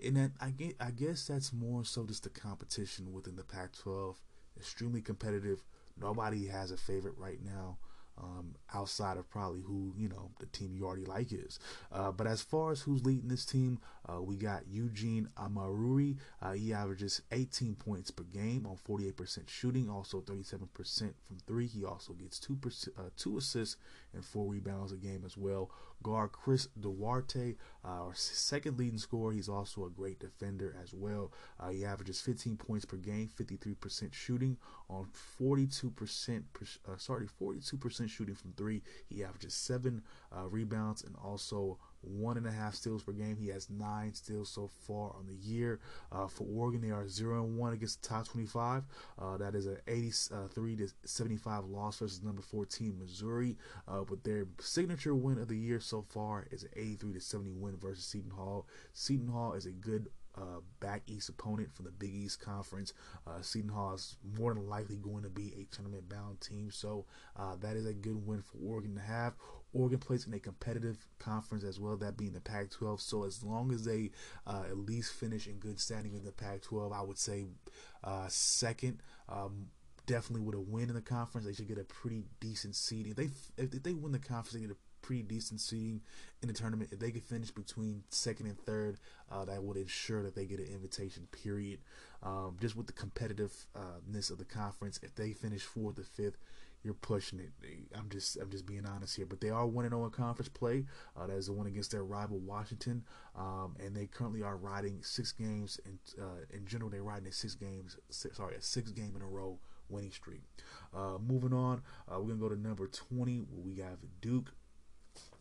and I get, I guess that's more so just the competition within the Pac-12. Extremely competitive. Nobody has a favorite right now um, outside of probably who you know the team you already like is. Uh, but as far as who's leading this team, uh, we got Eugene Omoruyi. Uh, he averages 18 points per game on 48% shooting, also 37% from three. He also gets two uh, two assists and four rebounds a game as well. Guard Chris Duarte, uh, our second leading scorer. He's also a great defender as well. Uh, he averages 15 points per game, 53% shooting on 42%. sorry, 42% shooting from three. He averages seven rebounds and also one and a half steals per game. He has nine steals so far on the year. Uh, for Oregon, they are zero and one against the top 25. Uh, that is an 83 to 75 loss versus number 14 Missouri. Uh, but their signature win of the year so far is an 83 to 70 win versus Seton Hall. Seton Hall is a good uh, back East opponent from the Big East Conference. Uh, Seton Hall is more than likely going to be a tournament bound team, so uh, that is a good win for Oregon to have. Oregon plays in a competitive conference as well, that being the Pac 12. So as long as they uh, at least finish in good standing in the Pac 12, I would say uh, second. Um, definitely with a win in the conference, they should get a pretty decent seed. If they if, if they win the conference, they get a pretty decent seeding in the tournament. If they could finish between second and third, uh, that would ensure that they get an invitation. Period. Um, just with the competitiveness of the conference, if they finish fourth or fifth, you're pushing it. I'm just I'm just being honest here, but they are winning on conference play. Uh, that is the one against their rival Washington, um, and they currently are riding six games. In uh, in general, they're riding a six games. Six, sorry, a six game in a row winning streak. Uh, moving on, uh, we're gonna go to number 20. We have Duke.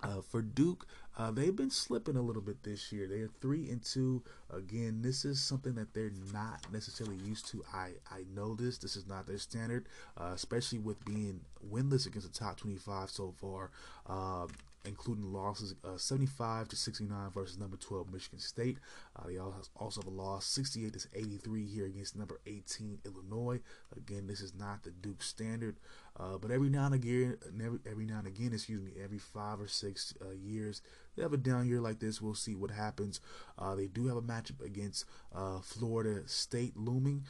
Uh, for Duke, uh, they've been slipping a little bit this year. They are three and two. Again, this is something that they're not necessarily used to. I I know this. This is not their standard, uh, especially with being winless against the top 25 so far. Um, including losses uh, 75 to 69 versus number 12 Michigan State. Uh, they also have a loss 68 to 83 here against number 18 Illinois. Again, this is not the Duke standard, uh, but every now and again, every, every now and again, excuse me, every five or six uh, years, they have a down year like this. We'll see what happens. Uh, they do have a matchup against uh, Florida State looming.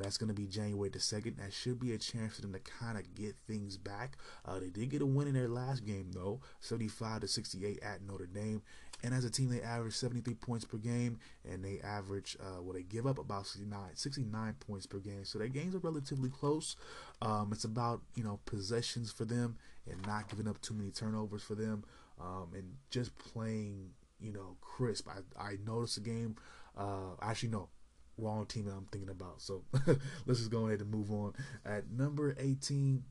that's going to be January the 2nd. That should be a chance for them to kind of get things back. they did get a win in their last game, though 75 to 68 at Notre Dame. And as a team, they average 73 points per game, and they average, uh, well, they give up about 69, 69 points per game. So their games are relatively close. Um, it's about, you know, possessions for them and not giving up too many turnovers for them um, and just playing, you know, crisp. I, I noticed a game, uh, actually, no, wrong team that I'm thinking about. So let's just go ahead and move on. At number 18,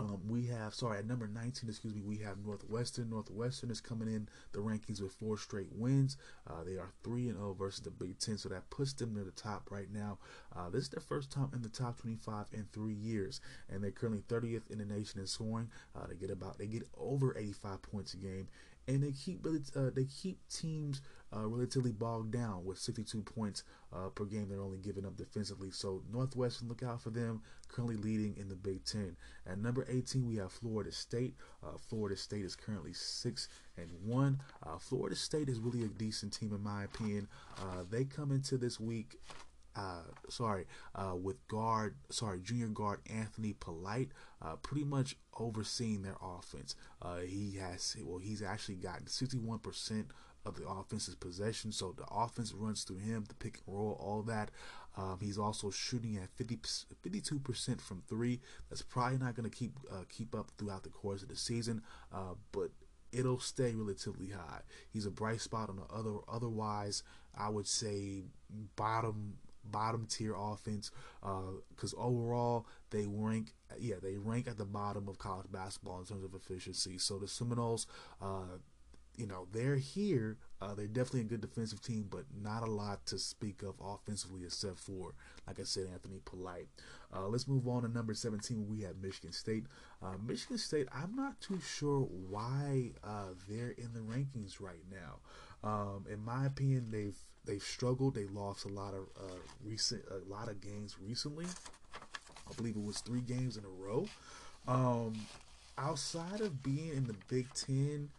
Um, we have, sorry, at number 19, excuse me, we have Northwestern. Northwestern is coming in the rankings with four straight wins. Uh, they are 3 and 0 versus the Big Ten, so that puts them near the top right now. Uh, this is their first time in the top 25 in three years, and they're currently 30th in the nation in scoring. Uh, they get about, they get over 85 points a game, and they keep uh, they keep teams uh, relatively bogged down with 62 points uh, per game. They're only giving up defensively. So Northwestern, look out for them. Currently leading in the Big Ten. At number 18, we have Florida State. Uh, Florida State is currently six and one. Uh, Florida State is really a decent team in my opinion. Uh, they come into this week uh, sorry, uh, with guard, sorry, junior guard Anthony Polite, uh, pretty much overseeing their offense. Uh, he has, well, he's actually gotten 61% of the offense's possession, so the offense runs through him, the pick and roll, all that. Um, he's also shooting at 50, 52% from three. That's probably not going to keep uh, keep up throughout the course of the season, uh, but it'll stay relatively high. He's a bright spot on the other. Otherwise, I would say bottom bottom tier offense because uh, overall they rank yeah they rank at the bottom of college basketball in terms of efficiency so the seminoles uh, you know they're here uh, they're definitely a good defensive team but not a lot to speak of offensively except for like i said anthony polite uh, let's move on to number 17 we have michigan state uh, michigan state i'm not too sure why uh, they're in the rankings right now um, in my opinion they've they've struggled. They lost a lot of uh, recent, a lot of games recently. I believe it was three games in a row. Um, outside of being in the Big Ten,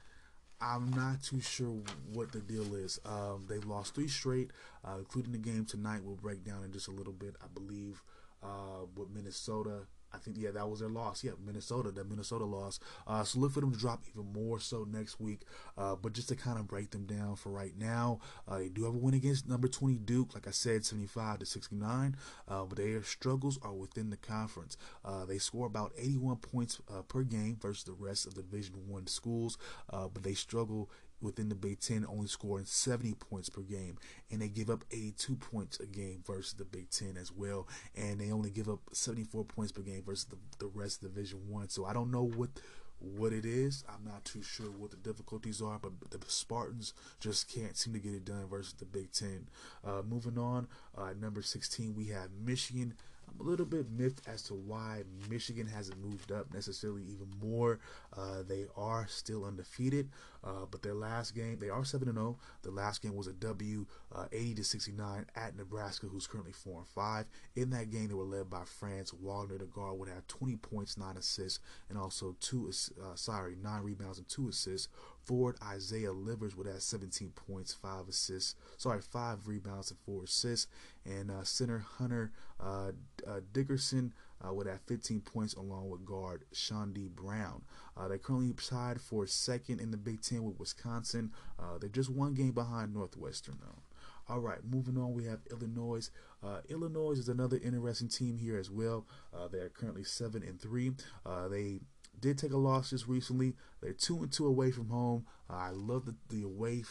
I'm not too sure what the deal is. Um, they've lost three straight, uh, including the game tonight. We'll break down in just a little bit. I believe uh, with Minnesota I think yeah, that was their loss. Yeah, Minnesota, that Minnesota loss. Uh, so look for them to drop even more so next week. Uh, but just to kind of break them down for right now, uh, they do have a win against number 20 Duke, like I said, 75 to 69. Uh, but their struggles are within the conference. Uh, they score about 81 points uh, per game versus the rest of the Division One schools, but they struggle within the Big Ten, only scoring 70 points per game, and they give up 82 points a game versus the Big Ten as well, and they only give up 74 points per game versus the, the rest of Division One. So I don't know what what it is. I'm not too sure what the difficulties are, but the Spartans just can't seem to get it done versus the Big Ten. Uh, moving on, uh, number 16, we have Michigan. I'm a little bit miffed as to why Michigan hasn't moved up necessarily even more. Uh, they are still undefeated, uh, but their last game, they are 7 0. The last game was a W, uh, 80 to 69 at Nebraska, who's currently 4 and 5. In that game, they were led by Franz. Wagner, the guard, would have 20 points, 9 assists, and also two, uh, sorry, 9 rebounds and 2 assists. Forward Isaiah Livers would have 17 points, 5 assists, sorry, 5 rebounds and 4 assists. And uh, center Hunter uh, uh, Dickinson uh, would have 15 points along with guard Chaundee Brown. Uh, they're currently tied for second in the Big Ten with Wisconsin. Uh, they're just one game behind Northwestern, though. All right, moving on, we have Illinois. Uh, Illinois is another interesting team here as well. Uh, they are currently seven and three. Uh, they did take a loss just recently. They're two and two away from home. I love the, the away.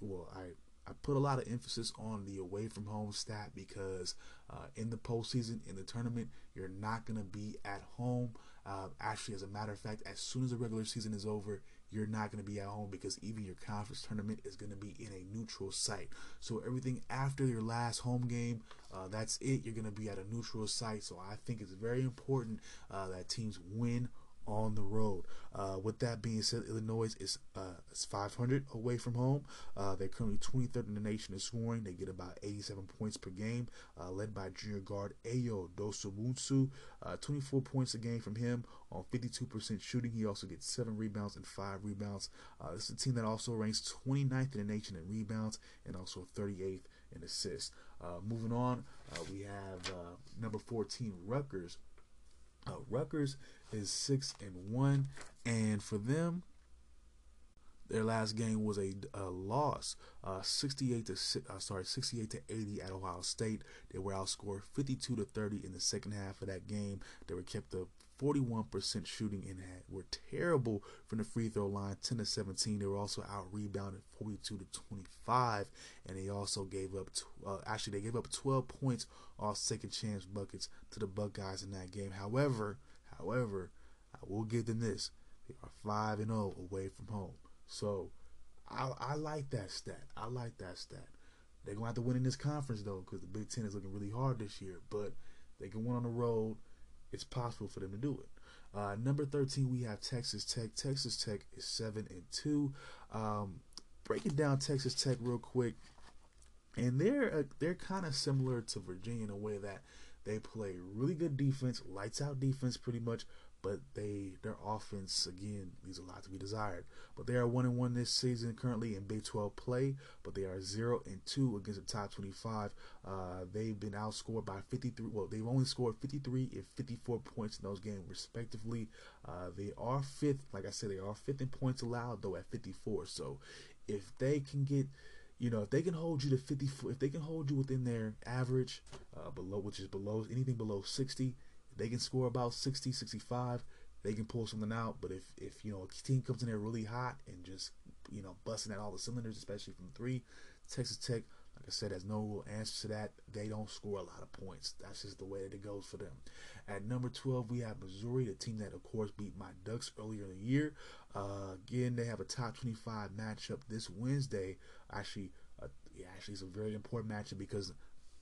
Well, I I put a lot of emphasis on the away from home stat because uh, in the postseason, in the tournament, you're not going to be at home. Uh, actually, as a matter of fact, as soon as the regular season is over, you're not going to be at home because even your conference tournament is going to be in a neutral site. So everything after your last home game, uh, that's it. You're going to be at a neutral site. So I think it's very important uh, that teams win on the road. Uh, with that being said, Illinois is uh, is 500 away from home. Uh, they're currently 23rd in the nation in scoring. They get about 87 points per game, uh, led by junior guard Ayo Dosunmu. Uh, 24 points a game from him on 52% shooting. He also gets seven rebounds and five rebounds. Uh, this is a team that also ranks 29th in the nation in rebounds and also 38th in assists. moving on, we have number 14 Rutgers. Rutgers is six and one, and for them, their last game was a, a loss, uh, 68 to uh, sorry 68 to 80 at Ohio State. They were outscored 52 to 30 in the second half of that game. They were kept to 41% shooting and had were terrible from the free throw line, 10 to 17. They were also out rebounded 42 to 25, and they also gave up uh, actually they gave up 12 points off second chance buckets to the Buckeyes in that game. However, However, I will give them this: they are five and zero oh away from home. So I, I like that stat. I like that stat. They're gonna have to win in this conference though, because the Big Ten is looking really hard this year. But they can win on the road. It's possible for them to do it. Uh, number 13, we have Texas Tech. Texas Tech is 7 and 2. Um, breaking down Texas Tech real quick, and they're uh, they're kind of similar to Virginia in a way that they play really good defense, lights out defense pretty much, but they their offense again leaves a lot to be desired. But they are one and one this season currently in Big 12 play, but they are zero and two against the top 25. Uh, they've been outscored by 53. Well, they've only scored 53 and 54 points in those games respectively. Uh, they are fifth, like I said, they are fifth in points allowed though at 54. So if they can get you know, if they can hold you to 50, if they can hold you within their average, uh, below, which is below anything below 60, they can score about 60, 65, they can pull something out. But if, if you know, a team comes in there really hot and just, you know, busting at all the cylinders, especially from three, Texas Tech, like I said, has no real answer to that. They don't score a lot of points. That's just the way that it goes for them. At number 12, we have Missouri, the team that, of course, beat my Ducks earlier in the year. Uh, again, they have a top 25 matchup this Wednesday. Actually, uh, yeah, actually, it's a very important matchup because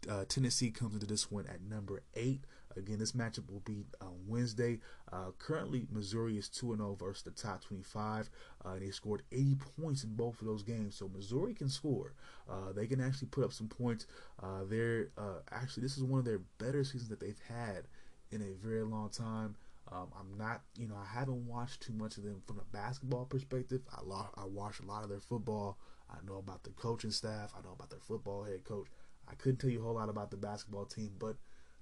uh, Tennessee comes into this one at number eight. Again, this matchup will be on Wednesday. Uh, currently, Missouri is 2 0 versus the top 25. Uh, and they scored 80 points in both of those games. So Missouri can score. Uh, they can actually put up some points. Uh, they're uh, actually, this is one of their better seasons that they've had in a very long time. Um, I'm not, you know, I haven't watched too much of them from a basketball perspective. I, lo- I watch a lot of their football. I know about the coaching staff. I know about their football head coach. I couldn't tell you a whole lot about the basketball team, but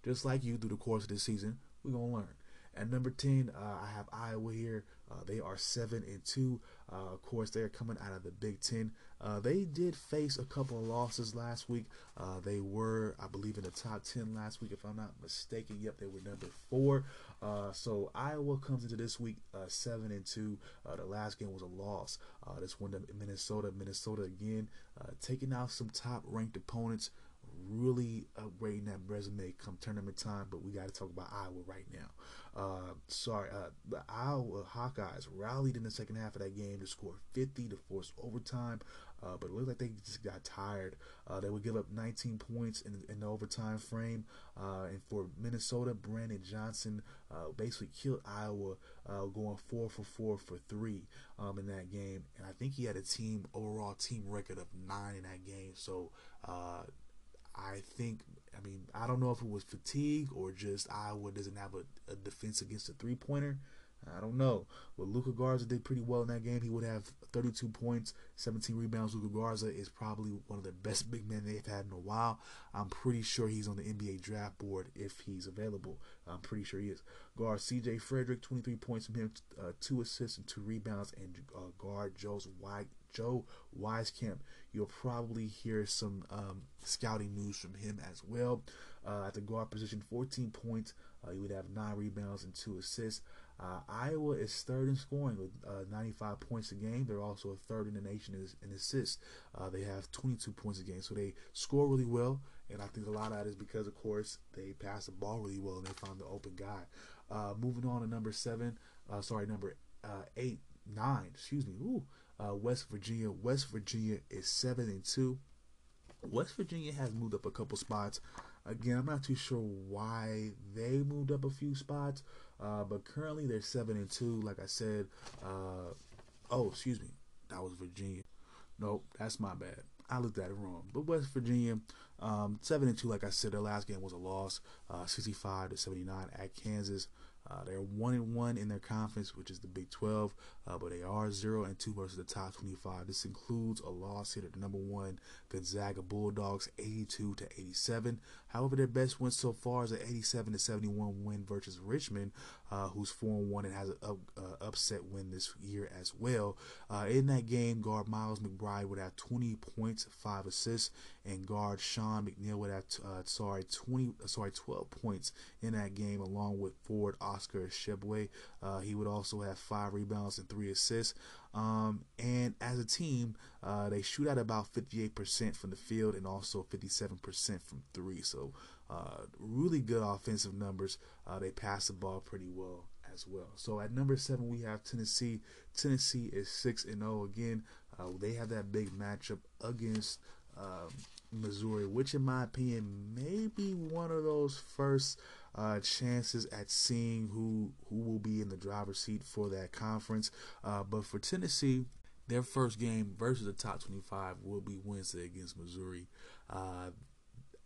just like you through the course of this season, we're gonna learn. At number ten, uh, I have Iowa here. Uh, they are seven and two. Uh, of course, they're coming out of the Big Ten. Uh, they did face a couple of losses last week. Uh, they were, I believe, in the top ten last week, if I'm not mistaken. Yep, they were number four. Uh, so Iowa comes into this week uh, seven and two. Uh, the last game was a loss. Uh, this one to Minnesota. Minnesota again taking out some top ranked opponents really upgrading that resume come tournament time, but we got to talk about Iowa right now. Uh, sorry, uh, the Iowa Hawkeyes rallied in the second half of that game to score 50 to force overtime, uh, but it looked like they just got tired. Uh, they would give up 19 points in, in the overtime frame, uh, and for Minnesota, Brandon Johnson uh, basically killed Iowa, going four for four for three um, in that game, and I think he had a team overall team record of nine in that game. So I think, I mean, I don't know if it was fatigue or just Iowa doesn't have a, a defense against a three pointer. I don't know. But Luka Garza did pretty well in that game. He would have 32 points, 17 rebounds. Luka Garza is probably one of the best big men they've had in a while. I'm pretty sure he's on the NBA draft board if he's available. I'm pretty sure he is. Guard CJ Frederick, 23 points from him, uh, two assists and two rebounds. And uh, guard Joe's White, Joe Wieskamp. You'll probably hear some um, scouting news from him as well. Uh, at the guard position, 14 points. Uh, he would have nine rebounds and two assists. Uh, Iowa is third in scoring with uh, 95 points a game. They're also a third in the nation in, in assists. Uh, they have 22 points a game, so they score really well. And I think a lot of that is because, of course, they pass the ball really well and they find the open guy. Uh, moving on to number seven, uh, sorry, number uh, eight, nine, excuse me. Ooh, West Virginia. West Virginia is seven and two. West Virginia has moved up a couple spots. Again, I'm not too sure why they moved up a few spots, uh, but currently they're seven and two. Like I said, uh, oh excuse me, that was Virginia. Nope, that's my bad. I looked at it wrong. But West Virginia, um, seven and two. Like I said, their last game was a loss, uh, 65 to 79 at Kansas. Uh, they're one and one in their conference, which is the Big 12, uh, but they are zero and two versus the top 25. This includes a loss here to the number one Gonzaga Bulldogs, 82 to 87. However, their best win so far is an 87 to 71 win versus Richmond, uh, who's four and one and has an up, uh, upset win this year as well. Uh, in that game, guard Miles McBride would have 20 points, five assists, and guard Sean McNeil would have uh, sorry 20 sorry 12 points in that game, along with forward Oscar Tshiebwe. he would also have five rebounds and three assists. Um, and as a team, uh, they shoot at about 58% from the field and also 57% from three. So, uh, really good offensive numbers. Uh, they pass the ball pretty well as well. So at number seven, we have Tennessee. Tennessee is 6 and 0. Again, uh, they have that big matchup against um, Missouri, which, in my opinion, may be one of those first uh, chances at seeing who who will be in the driver's seat for that conference. Uh, but for Tennessee, their first game versus the top 25 will be Wednesday against Missouri. Uh,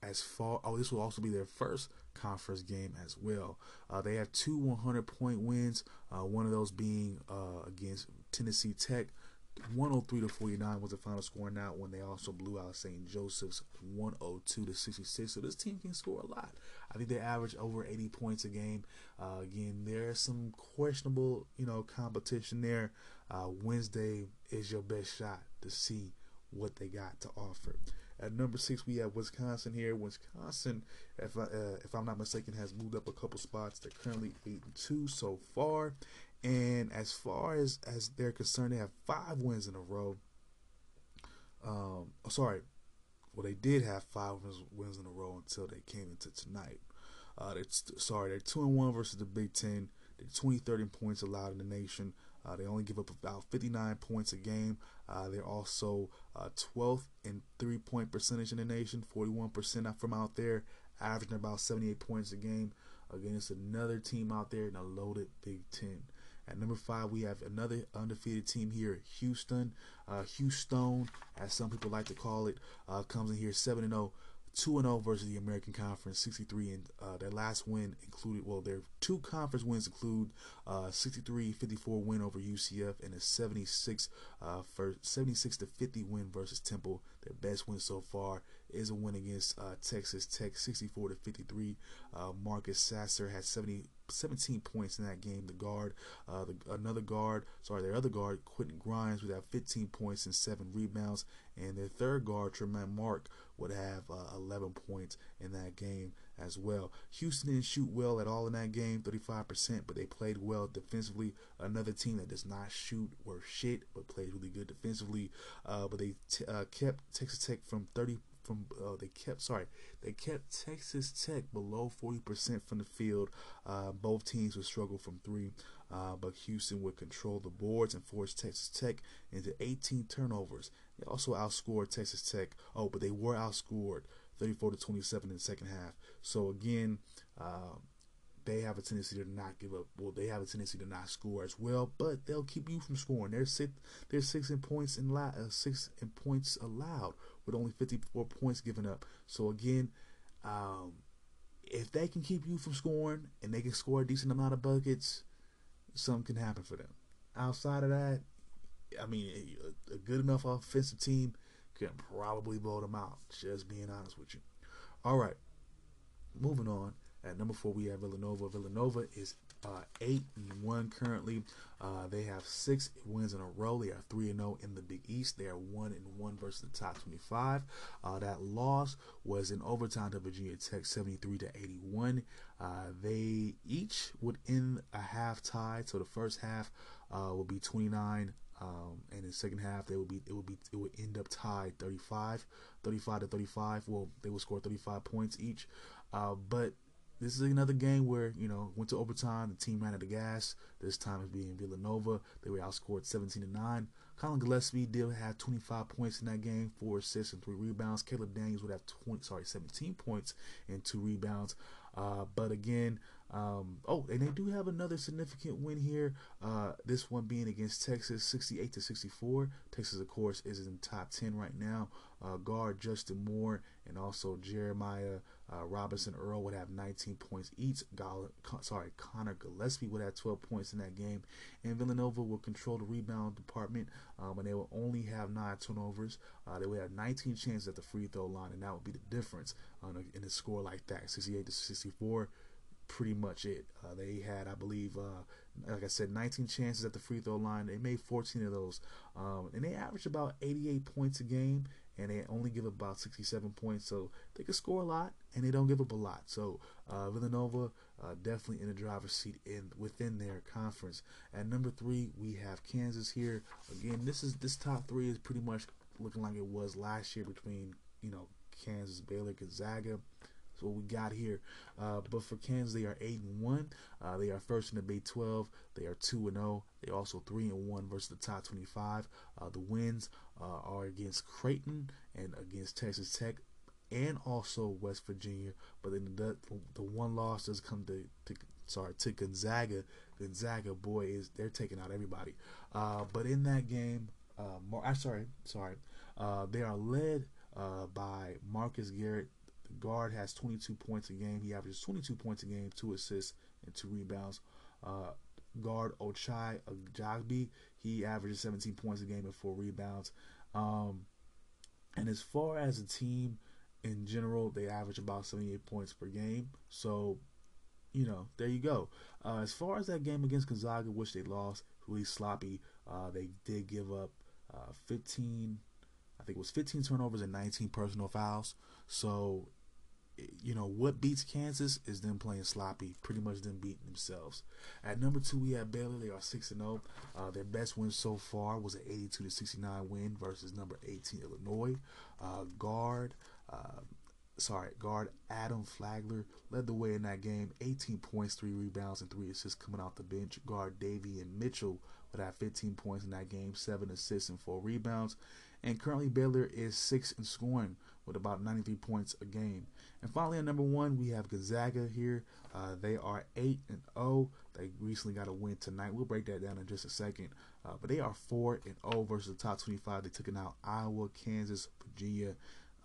as far oh, this will also be their first conference game as well. Uh, they have two 100 point wins, uh, one of those being uh, against Tennessee Tech. 103 to 49 was the final score now when they also blew out St. Joseph's 102 to 66. So this team can score a lot. I think they average over 80 points a game. Uh, again, there's some questionable, you know, competition there. Uh, Wednesday is your best shot to see what they got to offer. At number six, we have Wisconsin here. Wisconsin, if I, uh, if I'm not mistaken, has moved up a couple spots. They're currently eight and two so far. And as far as as they're concerned, they have five wins in a row. Um, oh, sorry, well they did have five wins in a row until they came into tonight. Uh, they're, sorry, they're two and one versus the Big Ten. They're 20, 30 points allowed in the nation. Uh, they only give up about 59 points a game. Uh, they're also uh, 12th in three point percentage in the nation, 41% from out there, averaging about 78 points a game against another team out there in a loaded Big Ten. At number five, we have another undefeated team here, Houston. Uh, Houston, as some people like to call it, uh, comes in here 7 0. 2 0 versus the American Conference, 63. And uh, their last win included, well, their two conference wins include uh, 63 54 win over UCF and a 76 uh, for 76 to 50 win versus Temple. Their best win so far is a win against uh, Texas Tech, 64 to 53. Uh, Marcus Sasser had 70 17 points in that game. The guard, uh, the, another guard, sorry, their other guard, Quentin Grimes, would have 15 points and seven rebounds, and their third guard, Tramon Mark, would have uh, 11 points in that game as well. Houston didn't shoot well at all in that game, 35%, but they played well defensively. Another team that does not shoot worth shit, but plays really good defensively. Uh, but they t- uh, kept Texas Tech from 30 from uh, they kept sorry they kept Texas Tech below 40% from the field. Uh, both teams would struggle from three, uh, but Houston would control the boards and force Texas Tech into 18 turnovers. They also outscored Texas Tech. Oh, but they were outscored 34 to 27 in the second half. So again. Uh, they have a tendency to not give up. Well, they have a tendency to not score as well, but they'll keep you from scoring. They're six, they're six in points in la- uh, six in points allowed with only 54 points given up. So again, um, if they can keep you from scoring and they can score a decent amount of buckets, something can happen for them. Outside of that, I mean, a good enough offensive team can probably blow them out. Just being honest with you. All right, moving on. At number four, we have Villanova. Villanova is uh, eight and one currently. Uh, they have six wins in a row. They are three and zero oh in the Big East. They are one and one versus the top twenty-five. Uh, that loss was in overtime to Virginia Tech, seventy-three to eighty-one. Uh, they each would end a half tie. So the first half uh, will be twenty-nine. Um, and in the second half, they would be it would be it would end up tied 35, 35 to 35. Well, they would score 35 points each. Uh, but this is another game where you know went to overtime. The team ran out of gas. This time it's being Villanova. They were outscored 17 to nine. Collin Gillespie did have 25 points in that game, four assists and three rebounds. Caleb Daniels would have 20, sorry, 17 points and two rebounds. Uh, but again, um, oh, and they do have another significant win here. Uh, this one being against Texas, 68 to 64. Texas, of course, is in top 10 right now. Uh, guard Justin Moore and also Jeremiah uh, Robinson Earl would have 19 points each. Gall- sorry, Connor Gillespie would have 12 points in that game. And Villanova will control the rebound department, um, and they will only have nine turnovers. Uh, they would have 19 chances at the free throw line, and that would be the difference in a score like that, 68 to 64 pretty much it. Uh, they had, I believe, uh, like I said, 19 chances at the free throw line. They made 14 of those, um, and they averaged about 88 points a game, and they only give about 67 points. So they can score a lot, and they don't give up a lot. So uh, Villanova uh, definitely in the driver's seat in within their conference. At number three, we have Kansas here. Again, this is this top three is pretty much looking like it was last year between you know Kansas, Baylor, Gonzaga. That's what we got here. Uh, but for Kansas, they are eight and one. Uh, they are first in the Big 12. They are two and zero. They also three and one versus the top 25. Uh, the wins uh, are against Creighton and against Texas Tech and also West Virginia. But then the the one loss does come to, to sorry to Gonzaga. Gonzaga, boy, is they're taking out everybody. Uh, but in that game, uh, I'm sorry, sorry, uh, they are led uh, by Marcus Garrett. The guard has 22 points a game. He averages 22 points a game, two assists and two rebounds. Uh, guard Ochai Agbaji, he averages 17 points a game and four rebounds. Um, and as far as the team in general, they average about 78 points per game. So, you know, there you go. Uh, as far as that game against Gonzaga, which they lost, really sloppy. Uh, they did give up uh, 15, I think it was 15 turnovers and 19 personal fouls. So, you know, what beats Kansas is them playing sloppy, pretty much them beating themselves. At number two, we have Baylor. They are 6 and 0. Uh, their best win so far was an 82 to 69 win versus number 18 Illinois. Uh, guard, uh, sorry, guard Adam Flagler led the way in that game. 18 points, three rebounds, and three assists coming off the bench. Guard Davion Mitchell would have 15 points in that game, seven assists and four rebounds. And currently, Baylor is six in scoring with about 93 points a game. And finally, at number one, we have Gonzaga here. Uh, they are 8 and 0. They recently got a win tonight. We'll break that down in just a second. Uh, but they are 4 and 0 versus the top 25. They took it out Iowa, Kansas, Virginia,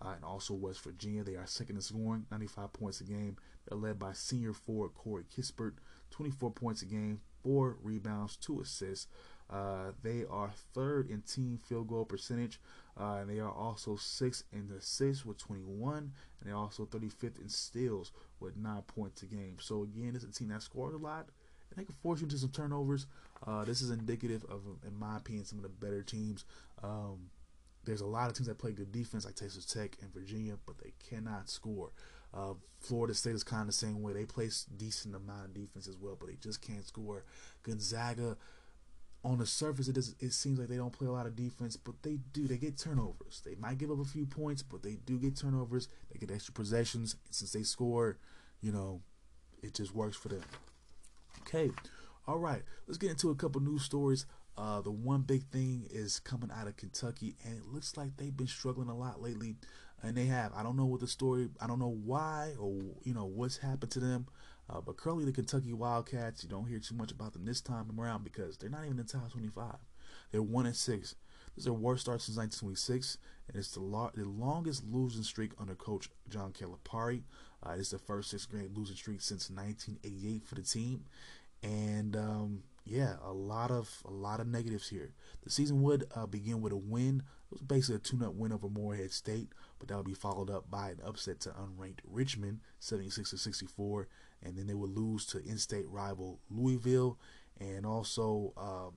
uh, and also West Virginia. They are second in scoring, 95 points a game. They're led by senior forward Corey Kispert, 24 points a game, four rebounds, two assists. Uh, they are third in team field goal percentage, uh, and they are also sixth in the assists with 21, and they're also 35th in steals with nine points a game. So again, it's a team that scores a lot, and they can force you into some turnovers. Uh, this is indicative of, in my opinion, some of the better teams. Um, there's a lot of teams that play good defense, like Texas Tech and Virginia, but they cannot score. Uh, Florida State is kind of the same way. They play decent amount of defense as well, but they just can't score. Gonzaga, on the surface, it does, it seems like they don't play a lot of defense, but they do. They get turnovers. They might give up a few points, but they do get turnovers. They get extra possessions, and since they score, you know, it just works for them. Okay, all right. Let's get into a couple news stories. Uh, the one big thing is coming out of Kentucky, and it looks like they've been struggling a lot lately, and they have. I don't know what the story. I don't know why or you know what's happened to them. Uh, but currently, the Kentucky Wildcats, you don't hear too much about them this time around because they're not even in the top 25. They're one and six. This is their worst start since 1926, and it's the, lo- the longest losing streak under coach John Calipari. Uh, it's the first six game losing streak since 1988 for the team, and um, yeah, a lot of a lot of negatives here. The season would uh, begin with a win. It was basically a tune-up win over Morehead State, but that would be followed up by an upset to unranked Richmond, 76 to 64, and then they would lose to in-state rival Louisville, and also, um,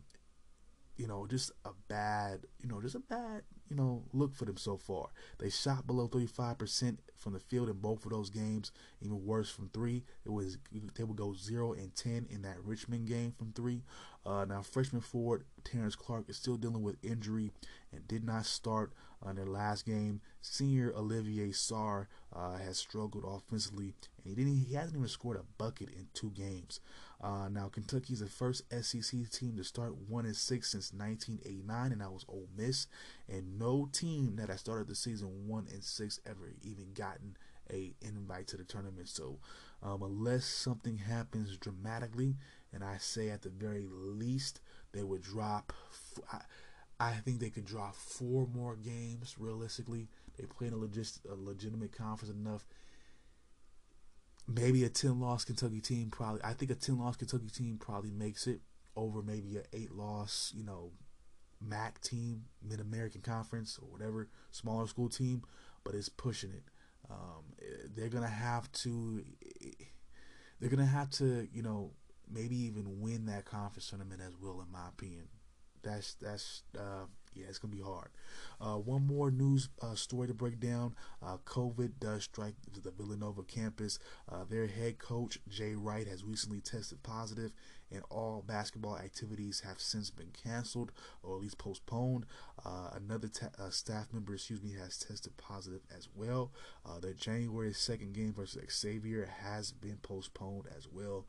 you know, just a bad, you know, just a bad, you know, look for them so far. They shot below 35% from the field in both of those games. Even worse from three, it was they would go zero and 10 in that Richmond game from three. Uh, now freshman forward Terrence Clark is still dealing with injury and did not start on their last game. Senior Olivier Sarr uh, has struggled offensively, and he didn't. He hasn't even scored a bucket in two games. Uh, now Kentucky is the first SEC team to start one and six since 1989, and that was Ole Miss. And no team that has started the season one and six ever even gotten a invite to the tournament. So um, unless something happens dramatically, and I say at the very least they would drop. I, I think they could drop four more games realistically. They play in a, legit, a legitimate conference enough. Maybe a 10 loss Kentucky team probably. I think a 10 loss Kentucky team probably makes it over maybe a 8 loss, you know, MAC team, Mid American Conference or whatever, smaller school team, but it's pushing it. Um, they're gonna have to. They're gonna have to, you know, maybe even win that conference tournament as well, in my opinion that's that's uh, Yeah, it's gonna be hard. Uh, one more news uh, story to break down. Uh, COVID does strike the Villanova campus. Uh, their head coach Jay Wright has recently tested positive, and all basketball activities have since been canceled or at least postponed. Uh, another ta- staff member, excuse me, has tested positive as well. the January second game versus Xavier has been postponed as well.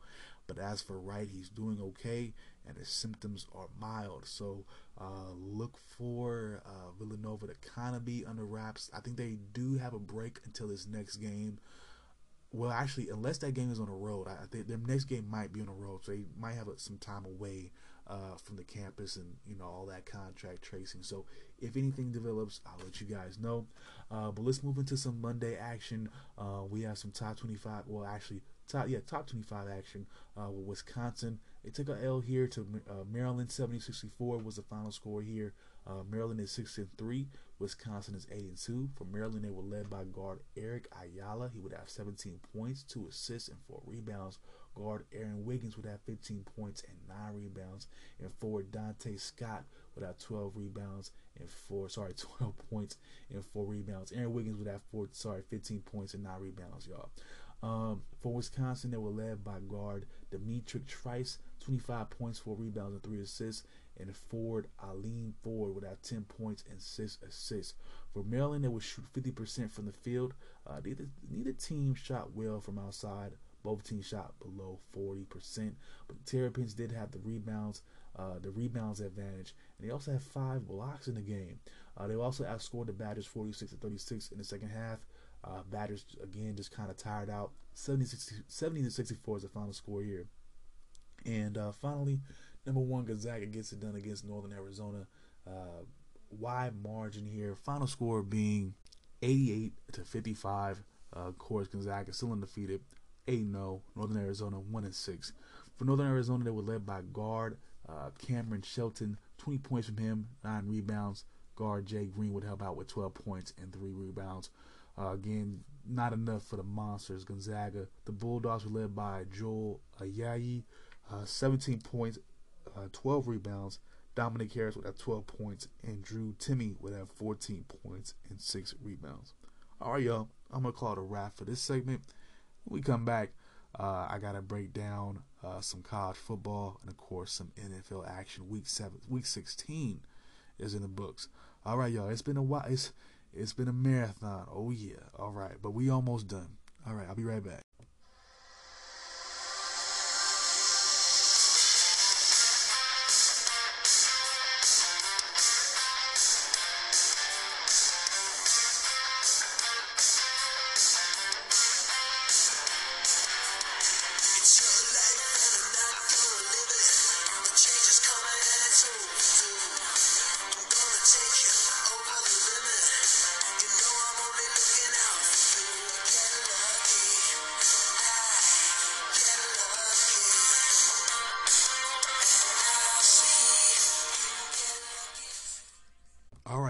But as for Wright, he's doing okay, and his symptoms are mild. So uh, look for uh, Villanova to kind of be under wraps. I think they do have a break until this next game. Well, actually, unless that game is on the road, I think their next game might be on the road, so they might have some time away uh, from the campus and you know all that contract tracing. So if anything develops, I'll let you guys know. Uh, but let's move into some Monday action. Uh, we have some top 25. Well, actually, top yeah top 25 action uh, with Wisconsin. They took a L here to uh, Maryland. 70-64 was the final score here. Uh, Maryland is six and three. Wisconsin is eight and two. For Maryland, they were led by guard Eric Ayala. He would have 17 points, two assists, and four rebounds. Guard Aaron Wiggins would have 15 points and nine rebounds. And forward Donta Scott would have 12 rebounds and four sorry 12 points and four rebounds. Aaron Wiggins would have four sorry 15 points and nine rebounds, y'all. Um, for Wisconsin, they were led by guard D'Mitrik Trice, 25 points, 4 rebounds, and 3 assists. And forward Aleem Ford have 10 points and 6 assists. For Maryland, they would shoot 50% from the field. Uh, neither, neither team shot well from outside. Both teams shot below 40%. But the Terrapins did have the rebounds, uh, the rebounds advantage. And they also had five blocks in the game. Uh, they also outscored the Badgers 46 to 36 in the second half. Uh, Badgers again just kind of tired out. 70, 60, 70 to 64 is the final score here. And uh, finally, number one, Gonzaga gets it done against Northern Arizona. Uh, wide margin here. Final score being 88 to 55. Uh, of course, Gonzaga still undefeated. 8 0. Northern Arizona 1 and 6. For Northern Arizona, they were led by guard uh, Cameron Shelton. 20 points from him, 9 rebounds. Guard Jay Green would help out with 12 points and 3 rebounds. Uh, again, not enough for the Monsters. Gonzaga. The Bulldogs were led by Joel Ayayi, uh, 17 points, uh, 12 rebounds. Dominick Harris would have 12 points, and Drew Timme would have 14 points and 6 rebounds. All right, y'all. I'm to call it a wrap for this segment. When we come back, uh, I got to break down uh, some college football and, of course, some NFL action. Week seven, Week 16 is in the books. All right, y'all. It's been a while. It's it's been a marathon. Oh, yeah. All right. But we almost done. All right. I'll be right back.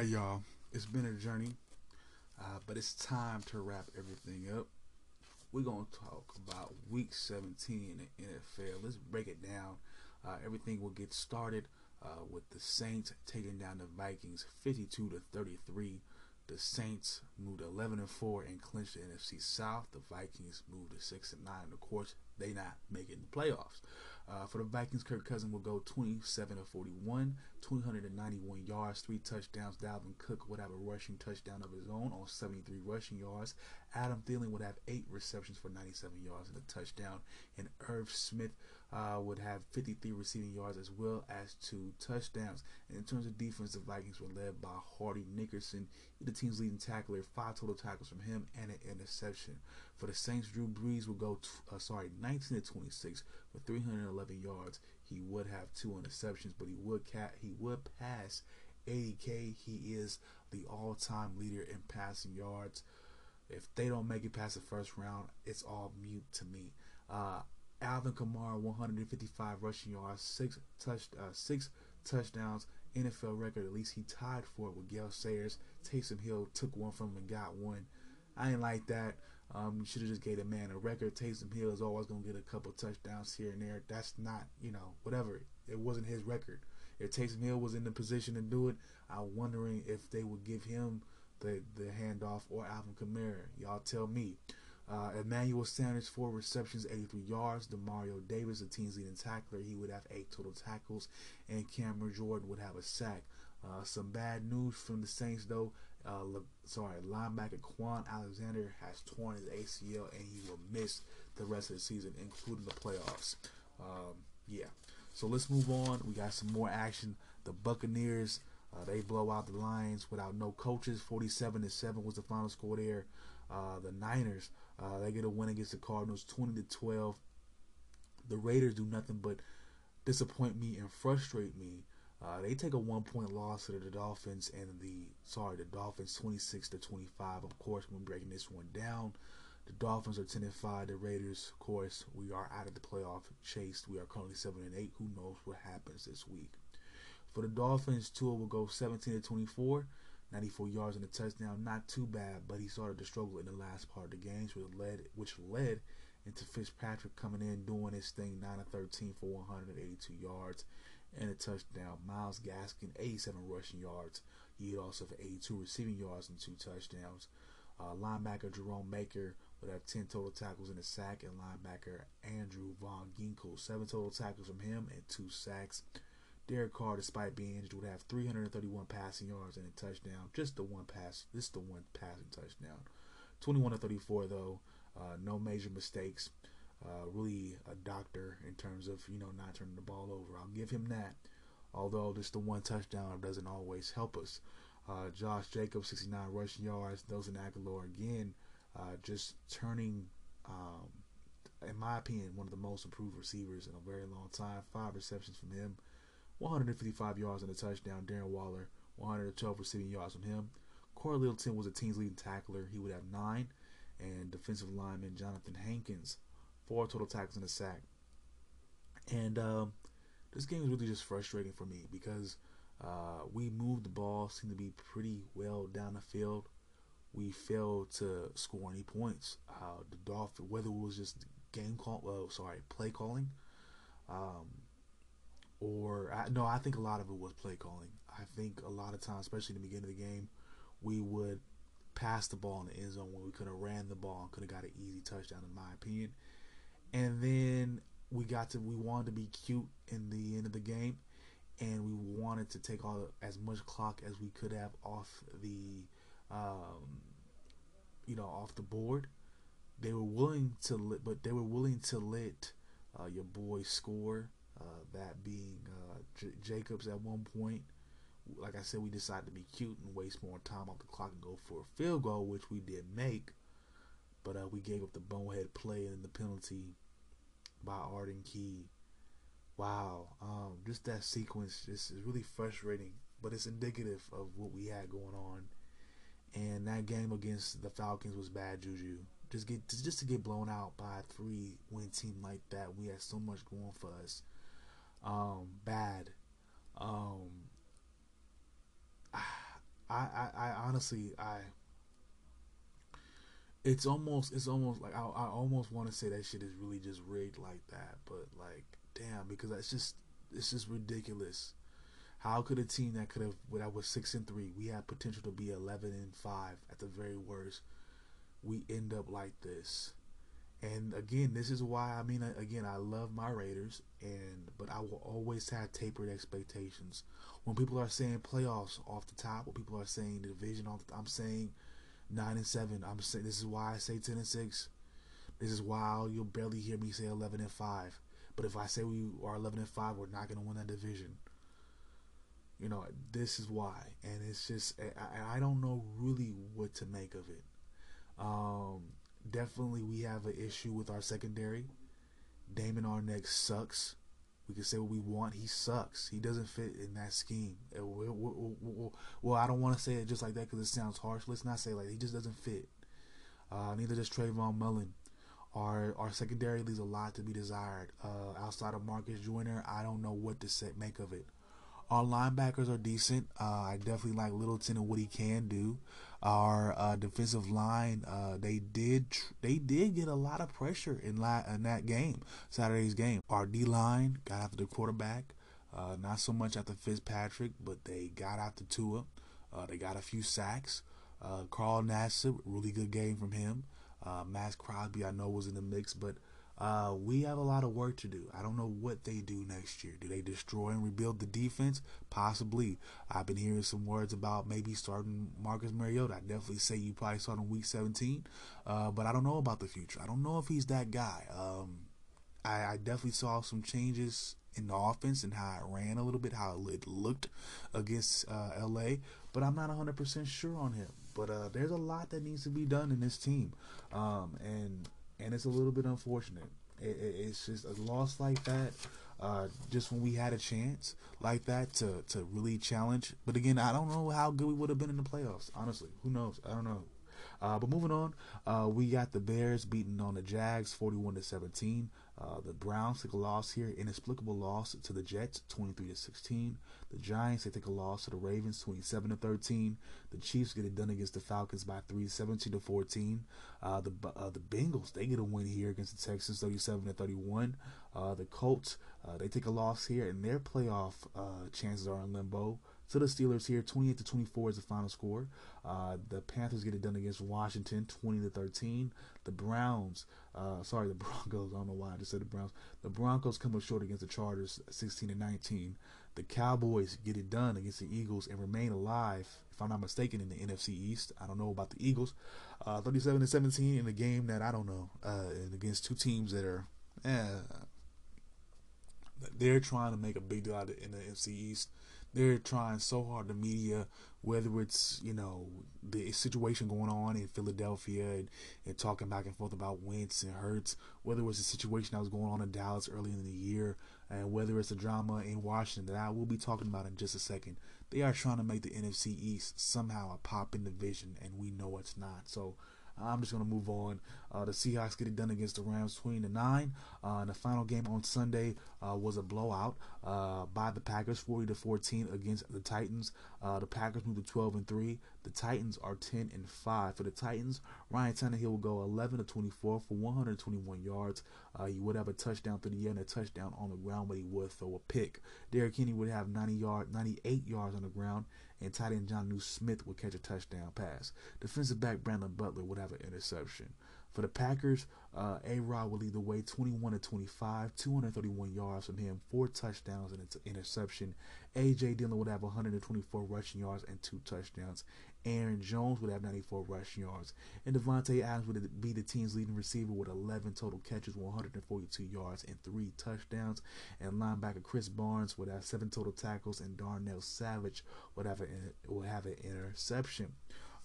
Y'all. It's been a journey, uh, but it's time to wrap everything up. We're going to talk about week 17 in the NFL. Let's break it down. Uh, everything will get started uh, with the Saints taking down the Vikings 52 to 33. The Saints moved 11 and 4 and clinched the NFC South. The Vikings moved to 6 and 9. And of course, they not making the playoffs. Uh, for the Vikings, Kirk Cousins will go 27 of 41, 291 yards, three touchdowns. Dalvin Cook would have a rushing touchdown of his own on 73 rushing yards. Adam Thielen would have eight receptions for 97 yards and a touchdown. And Irv Smith uh, would have 53 receiving yards as well as two touchdowns. And in terms of defense, the Vikings were led by Hardy Nickerson, the team's leading tackler, five total tackles from him and an interception. For the Saints, Drew Brees will go, t- uh, sorry, 19 to 26 for 311 yards. He would have two interceptions, but he would cat he would pass 80k. He is the all-time leader in passing yards. If they don't make it past the first round, it's all mute to me. Uh, Alvin Kamara, 155 rushing yards, six touch, uh, six touchdowns, NFL record. At least he tied for it with Gale Sayers. Taysom Hill took one from him and got one. I ain't like that. Um, you should have just gave the man a record. Taysom Hill is always to get a couple touchdowns here and there. That's not, you know, whatever. It wasn't his record. If Taysom Hill was in the position to do it, I'm wondering if they would give him the the handoff or Alvin Kamara. Y'all tell me. Uh, Emmanuel Sanders, four receptions, 83 yards. Demario Davis, the team's leading tackler, he would have eight total tackles, and Cameron Jordan would have a sack. Uh, some bad news from the Saints, though. Uh, Le- sorry, linebacker Kwon Alexander has torn his ACL, and he will miss the rest of the season, including the playoffs. Um, yeah. So let's move on. We got some more action. The Buccaneers uh, they blow out the Lions without no coaches. 47 to 7 was the final score there. Uh, the Niners, uh, they get a win against the Cardinals 20 to 12. The Raiders do nothing but disappoint me and frustrate me. Uh, they take a one point loss to the Dolphins and the sorry the Dolphins 26 to 25. Of course, we're breaking this one down. The Dolphins are 10 and 5. The Raiders, of course, we are out of the playoff chase. We are currently 7 and 8. Who knows what happens this week? For the Dolphins, Tua will go 17 to 24, 94 yards and a touchdown. Not too bad, but he started to struggle in the last part of the game, which led, which led into Fitzpatrick coming in doing his thing, 9 of 13 for 182 yards and a touchdown. Myles Gaskin, 87 rushing yards. He also have 82 receiving yards and two touchdowns. Uh, linebacker Jerome Baker would have 10 total tackles and a sack, and linebacker Andrew Van Ginkel, 7 total tackles from him and 2 sacks. Derek Carr, despite being injured, would have 331 passing yards and a touchdown. Just the one pass. This is the one passing touchdown. 21 to 34 though. Uh, no major mistakes. Uh, really a doctor in terms of you know not turning the ball over. I'll give him that. Although just the one touchdown doesn't always help us. Uh, Josh Jacobs, 69 rushing yards. Nelson Agholor again, uh, just turning, um, in my opinion, one of the most improved receivers in a very long time. Five receptions from him. 155 yards and a touchdown. Darren Waller, 112 receiving yards from him. Cory Littleton was the team's leading tackler. He would have nine. And defensive lineman Johnathan Hankins, four total tackles and a sack. And um, this game is really just frustrating for me because uh, we moved the ball, seemed to be pretty well down the field. We failed to score any points. Uh, the Dolphins, whether it was just game call, well, sorry, play calling, um, or I, no, I think a lot of it was play calling. I think a lot of times, especially in the beginning of the game, we would pass the ball in the end zone when we could have ran the ball and could have got an easy touchdown, in my opinion. And then we got to we wanted to be cute in the end of the game, and we wanted to take all as much clock as we could have off the, um, you know, off the board. They were willing to, let, but they were willing to let uh, your boy score uh, that being uh, J- Jacobs at one point. Like I said, we decided to be cute and waste more time off the clock and go for a field goal, which we did make. But uh, we gave up the bonehead play and the penalty by Arden Key. Wow, um, just that sequence just is really frustrating, but it's indicative of what we had going on. And that game against the Falcons was bad juju. Just get just to get blown out by a three win team like that. We had so much going for us um, bad. Um, I, I, I honestly, I, it's almost, it's almost like I, I almost want to say that shit is really just rigged like that, but like, damn, because that's just, it's just ridiculous. How could a team that could have, that was six and three, we had potential to be eleven and five at the very worst, we end up like this? And again, this is why I mean again I love my Raiders and but I will always have tapered expectations. When people are saying playoffs off the top, when people are saying the division off the, I'm saying 9 and 7. I'm saying this is why I say 10 and 6. This is why you'll barely hear me say 11 and 5. But if I say we are 11 and 5, we're not going to win that division. You know, this is why. And it's just I, I don't know really what to make of it. Um definitely we have an issue with our secondary. Damon Arnette sucks. We can say what we want. He sucks. He doesn't fit in that scheme. Well, I don't want to say it just like that because it sounds harsh. Let's not say like he just doesn't fit. Uh, neither does Trayvon Mullen. Our our secondary leaves a lot to be desired. Uh, outside of Marcus Joyner, I don't know what to say, make of it. Our linebackers are decent. Uh, I definitely like Littleton and what he can do. Our uh, defensive line, uh, they did tr- they did get a lot of pressure in, in that game, Saturday's game. Our D line got after the quarterback. Uh, not so much after Fitzpatrick, but they got after Tua. Uh, they got a few sacks. Uh, Carl Nassib, really good game from him. Maxx Crosby, I know, was in the mix, but uh, we have a lot of work to do. I don't know what they do next year. Do they destroy and rebuild the defense? Possibly. I've been hearing some words about maybe starting Marcus Mariota. I definitely say you probably start in week 17, uh, but I don't know about the future. I don't know if he's that guy. Um, I, I definitely saw some changes in the offense and how it ran a little bit, how it looked against uh, LA, but I'm not 100% sure on him. But uh, there's a lot that needs to be done in this team, um, and and it's a little bit unfortunate. It, it, it's just a loss like that, uh, just when we had a chance like that to to really challenge. But again, I don't know how good we would have been in the playoffs. Honestly, who knows? I don't know. Uh, but moving on, uh, we got the Bears beating on the Jags, forty-one to seventeen. Uh, the Browns take a loss here, inexplicable loss to the Jets, 23 to 16. The Giants they take a loss to the Ravens, 27 to 13. The Chiefs get it done against the Falcons by three, 17 to 14. Uh, the uh, the Bengals they get a win here against the Texans, 37 to 31. Uh, the Colts uh, they take a loss here, and their playoff chances are in limbo to the Steelers here. 28 to 24 is the final score. Uh, the Panthers get it done against Washington, 20 to 13. The Browns, uh, sorry, the Broncos. I don't know why I just said the Browns. The Broncos come up short against the Chargers, 16 to 19. The Cowboys get it done against the Eagles and remain alive, if I'm not mistaken, in the NFC East. I don't know about the Eagles. Uh, 37 to 17 in a game that I don't know, uh, and against two teams that are, eh, they're trying to make a big deal out of in the NFC East they're trying so hard, the media, whether it's, you know, the situation going on in Philadelphia and, and talking back and forth about Wentz and Hurts, whether it was a situation that was going on in Dallas early in the year, and whether it's a drama in Washington that I will be talking about in just a second. They are trying to make the NFC East somehow a pop in division, and we know it's not. So I'm just going to move on. Uh, the Seahawks get it done against the Rams 20 to 9. Uh, and the final game on Sunday uh, was a blowout uh, by the Packers 40 to 14 against the Titans. Uh, the Packers moved to 12 and 3. The Titans are 10 and 5. For the Titans, Ryan Tannehill will go 11 to 24 for 121 yards. Uh, he would have a touchdown through the air and a touchdown on the ground, but he would throw a pick. Derrick Henry would have 90 yard, 98 yards on the ground and tight end New Smith would catch a touchdown pass. Defensive back Brandon Butler would have an interception. For the Packers, uh, A Rod will lead the way 21 to 25, 231 yards from him, four touchdowns and an interception. A.J. Dillon would have 124 rushing yards and two touchdowns. Aaron Jones would have 94 rushing yards. And Davante Adams would be the team's leading receiver with 11 total catches, 142 yards, and three touchdowns. And linebacker Krys Barnes would have seven total tackles, and Darnell Savage would have, would have an interception.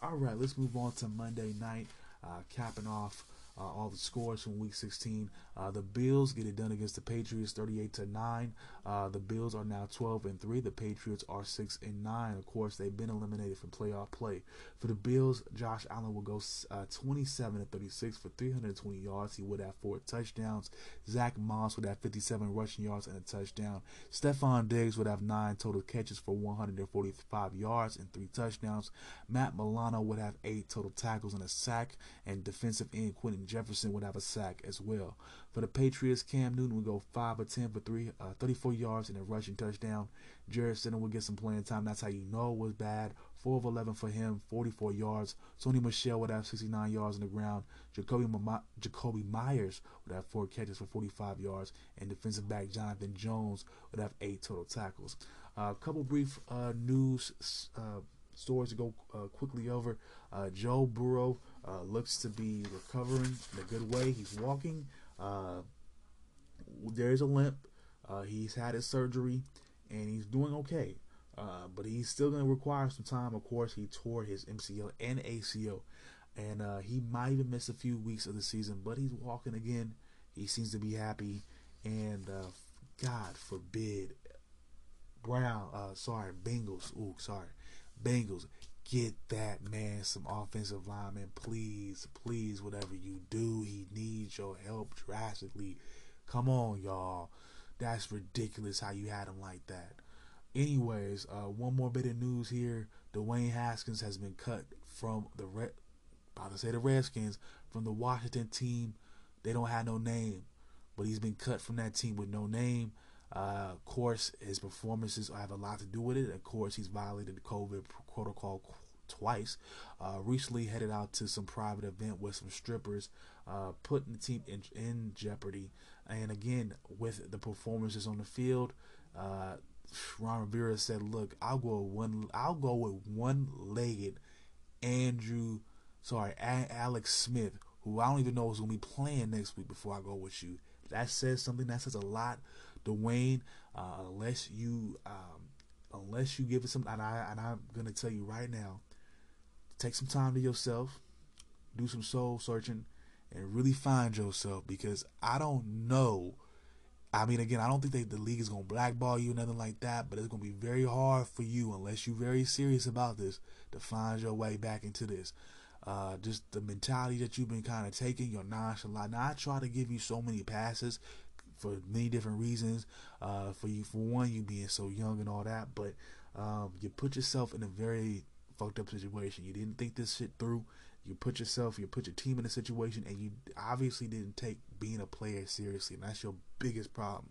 All right, let's move on to Monday night, Uh, capping off uh, all the scores from Week 16. Uh, the Bills get it done against the Patriots, 38 to nine. Uh, the Bills are now 12 and three. The Patriots are six and nine. Of course, they've been eliminated from playoff play. For the Bills, Josh Allen will go uh, 27 and 36 for 320 yards. He would have four touchdowns. Zack Moss would have 57 rushing yards and a touchdown. Stefon Diggs would have nine total catches for 145 yards and three touchdowns. Matt Milano would have eight total tackles and a sack, and defensive end Quinton Jefferson would have a sack as well. For the Patriots, Cam Newton would go 5 of 10 for three, uh, 34 yards and a rushing touchdown. Jarrett Stidham would get some playing time. That's how you know it was bad. 4 of 11 for him, 44 yards. Sony Michel would have 69 yards on the ground. Jacoby, Jakobi Meyers would have 4 catches for 45 yards. And defensive back Jonathan Jones would have 8 total tackles. A uh, couple brief uh, news uh, stories to go uh, quickly over. Joe Burrow uh, looks to be recovering in a good way. He's walking. Uh, there's a limp. Uh, he's had his surgery, and he's doing okay. Uh, but he's still going to require some time. Of course, he tore his MCL and ACL, and uh, he might even miss a few weeks of the season. But he's walking again. He seems to be happy, and uh, God forbid, Brown. Sorry, Bengals. Ooh, sorry, Bengals get that man some offensive lineman, please, please, whatever you do, he needs your help drastically. Come on, y'all. That's ridiculous how you had him like that. Anyways, uh, one more bit of news here. Dwayne Haskins has been cut from the Red, about to say the Redskins, from the Washington team. They don't have no name, but he's been cut from that team with no name. Uh, of course, his performances have a lot to do with it. Of course, he's violated the COVID protocol twice. Uh, recently headed out to some private event with some strippers, uh, putting the team in, in, jeopardy. And again, with the performances on the field, uh, Ron Rivera said, "Look, I'll go one. I'll go with one-legged Andrew, sorry, Alex Smith, who I don't even know is going to be playing next week before I go with you. That says something. That says a lot. Dwayne, uh, unless you, um, unless you give it some, and I and I'm to tell you right now, take some time to yourself, do some soul searching, and really find yourself because I don't know I mean, again, I don't think they, the league is to blackball you or nothing like that, but it's to be very hard for you, unless you're very serious about this, to find your way back into this. Uh, just the mentality that you've been kind of taking, your nonchalant. Now, I try to give you so many passes for many different reasons. Uh, for you, for one, you being so young and all that, but um, you put yourself in a very fucked up situation. You didn't think this shit through you put yourself, you put your team in a situation, and you obviously didn't take being a player seriously, and that's your biggest problem.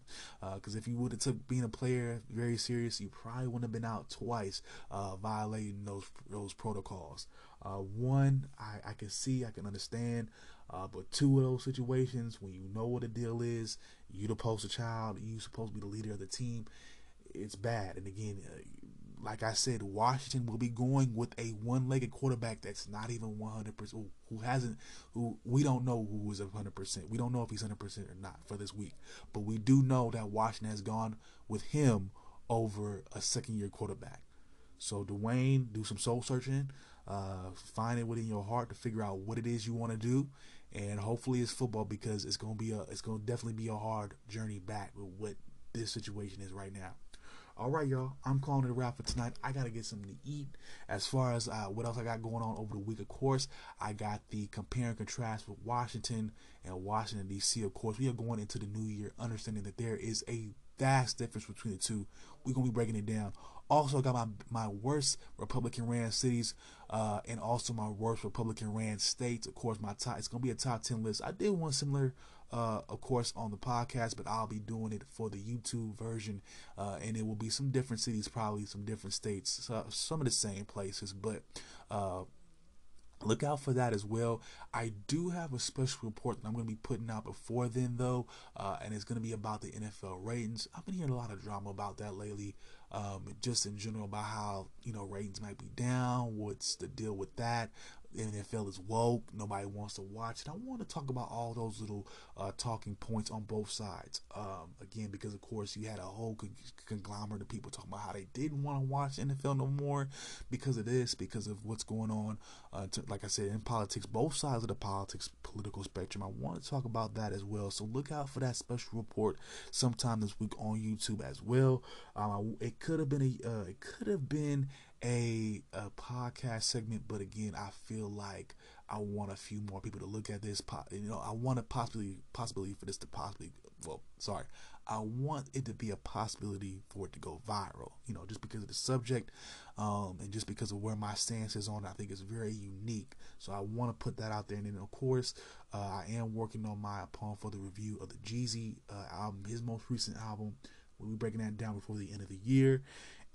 Because uh, if you would have took being a player very serious, you probably wouldn't have been out twice uh, violating those those protocols. Uh, one, I, I can see, I can understand, uh, but two of those situations when you know what the deal is, you the poster child, you supposed to be the leader of the team. It's bad, and again, uh, like I said, Washington will be going with a one-legged quarterback that's not even 100%, who hasn't, who we don't know who is 100%. We don't know if he's 100% or not for this week. But we do know that Washington has gone with him over a second-year quarterback. So Dwayne, do some soul searching, uh, find it within your heart to figure out what it is you want to do, and hopefully it's football because it's gonna be a, it's gonna definitely be a hard journey back with what this situation is right now. All right, y'all. I'm calling it a wrap for tonight. I gotta get something to eat. As far as uh, what else I got going on over the week, of course, I got the compare and contrast with Washington and Washington D.C. Of course, we are going into the new year, understanding that there is a vast difference between the two. We're gonna be breaking it down. Also, got my my worst Republican ran cities, uh, and also my worst Republican ran states. Of course, my top. It's gonna be a top ten list. I did one similar uh, of course, on the podcast, but I'll be doing it for the YouTube version, uh, and it will be some different cities, probably some different states, so, some of the same places, but. Look out for that as well. I do have a special report that I'm going to be putting out before then, though, uh, and it's going to be about the NFL ratings. I've been hearing a lot of drama about that lately, um, just in general about how you know ratings might be down. What's the deal with that? The NFL is woke. Nobody wants to watch it. I want to talk about all those little uh, talking points on both sides. Um, again, because of course you had a whole conglomerate of people talking about how they didn't want to watch NFL no more because of this, because of what's going on. Uh, to, like I said, in politics, both sides of the politics political spectrum. I want to talk about that as well. So look out for that special report sometime this week on YouTube as well. Um, it could have been a uh, it could have been a, a podcast segment, but again, I feel like I want a few more people to look at this. You know, I want a possibly possibility for this to possibly. Well, sorry, I want it to be a possibility for it to go viral. You know, just because of the subject, um, and just because of where my stance is on, it, I think it's very unique. So I want to put that out there. And then, of course, uh, I am working on my poem for the review of the Jeezy uh, album, his most recent album. We'll be breaking that down before the end of the year.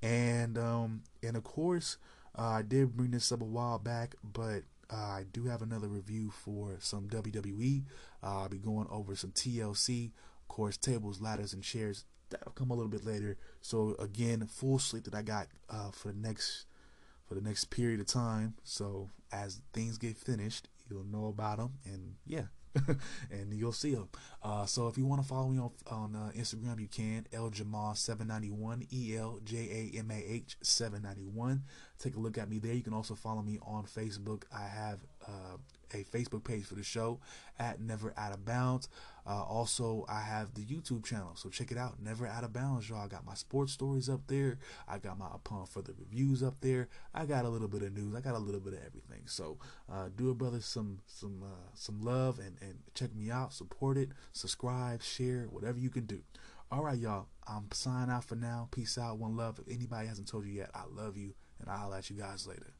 And um, and of course, uh, I did bring this up a while back, but uh, I do have another review for some WWE. Uh, I'll be going over some TLC, of course, tables, ladders, and chairs. That'll come a little bit later. So again, full slate that I got uh, for the next for the next period of time. So as things get finished, you'll know about them, and yeah. and you'll see them. Uh, so if you want to follow me on, on uh, Instagram, you can. Eljamal791, E L J A M A H 791. Take a look at me there. You can also follow me on Facebook. I have uh, a Facebook page for the show at Never Out of Bounds. Uh, also, I have the YouTube channel, so check it out. Never Out of Bounds, y'all. I got my sports stories up there. I got my upon for the reviews up there. I got a little bit of news. I got a little bit of everything. So, uh, do a brother some some uh, some love and and check me out. Support it. Subscribe, share, whatever you can do. All right, y'all. I'm signing out for now. Peace out. One love. If anybody hasn't told you yet, I love you, and I'll let you guys later.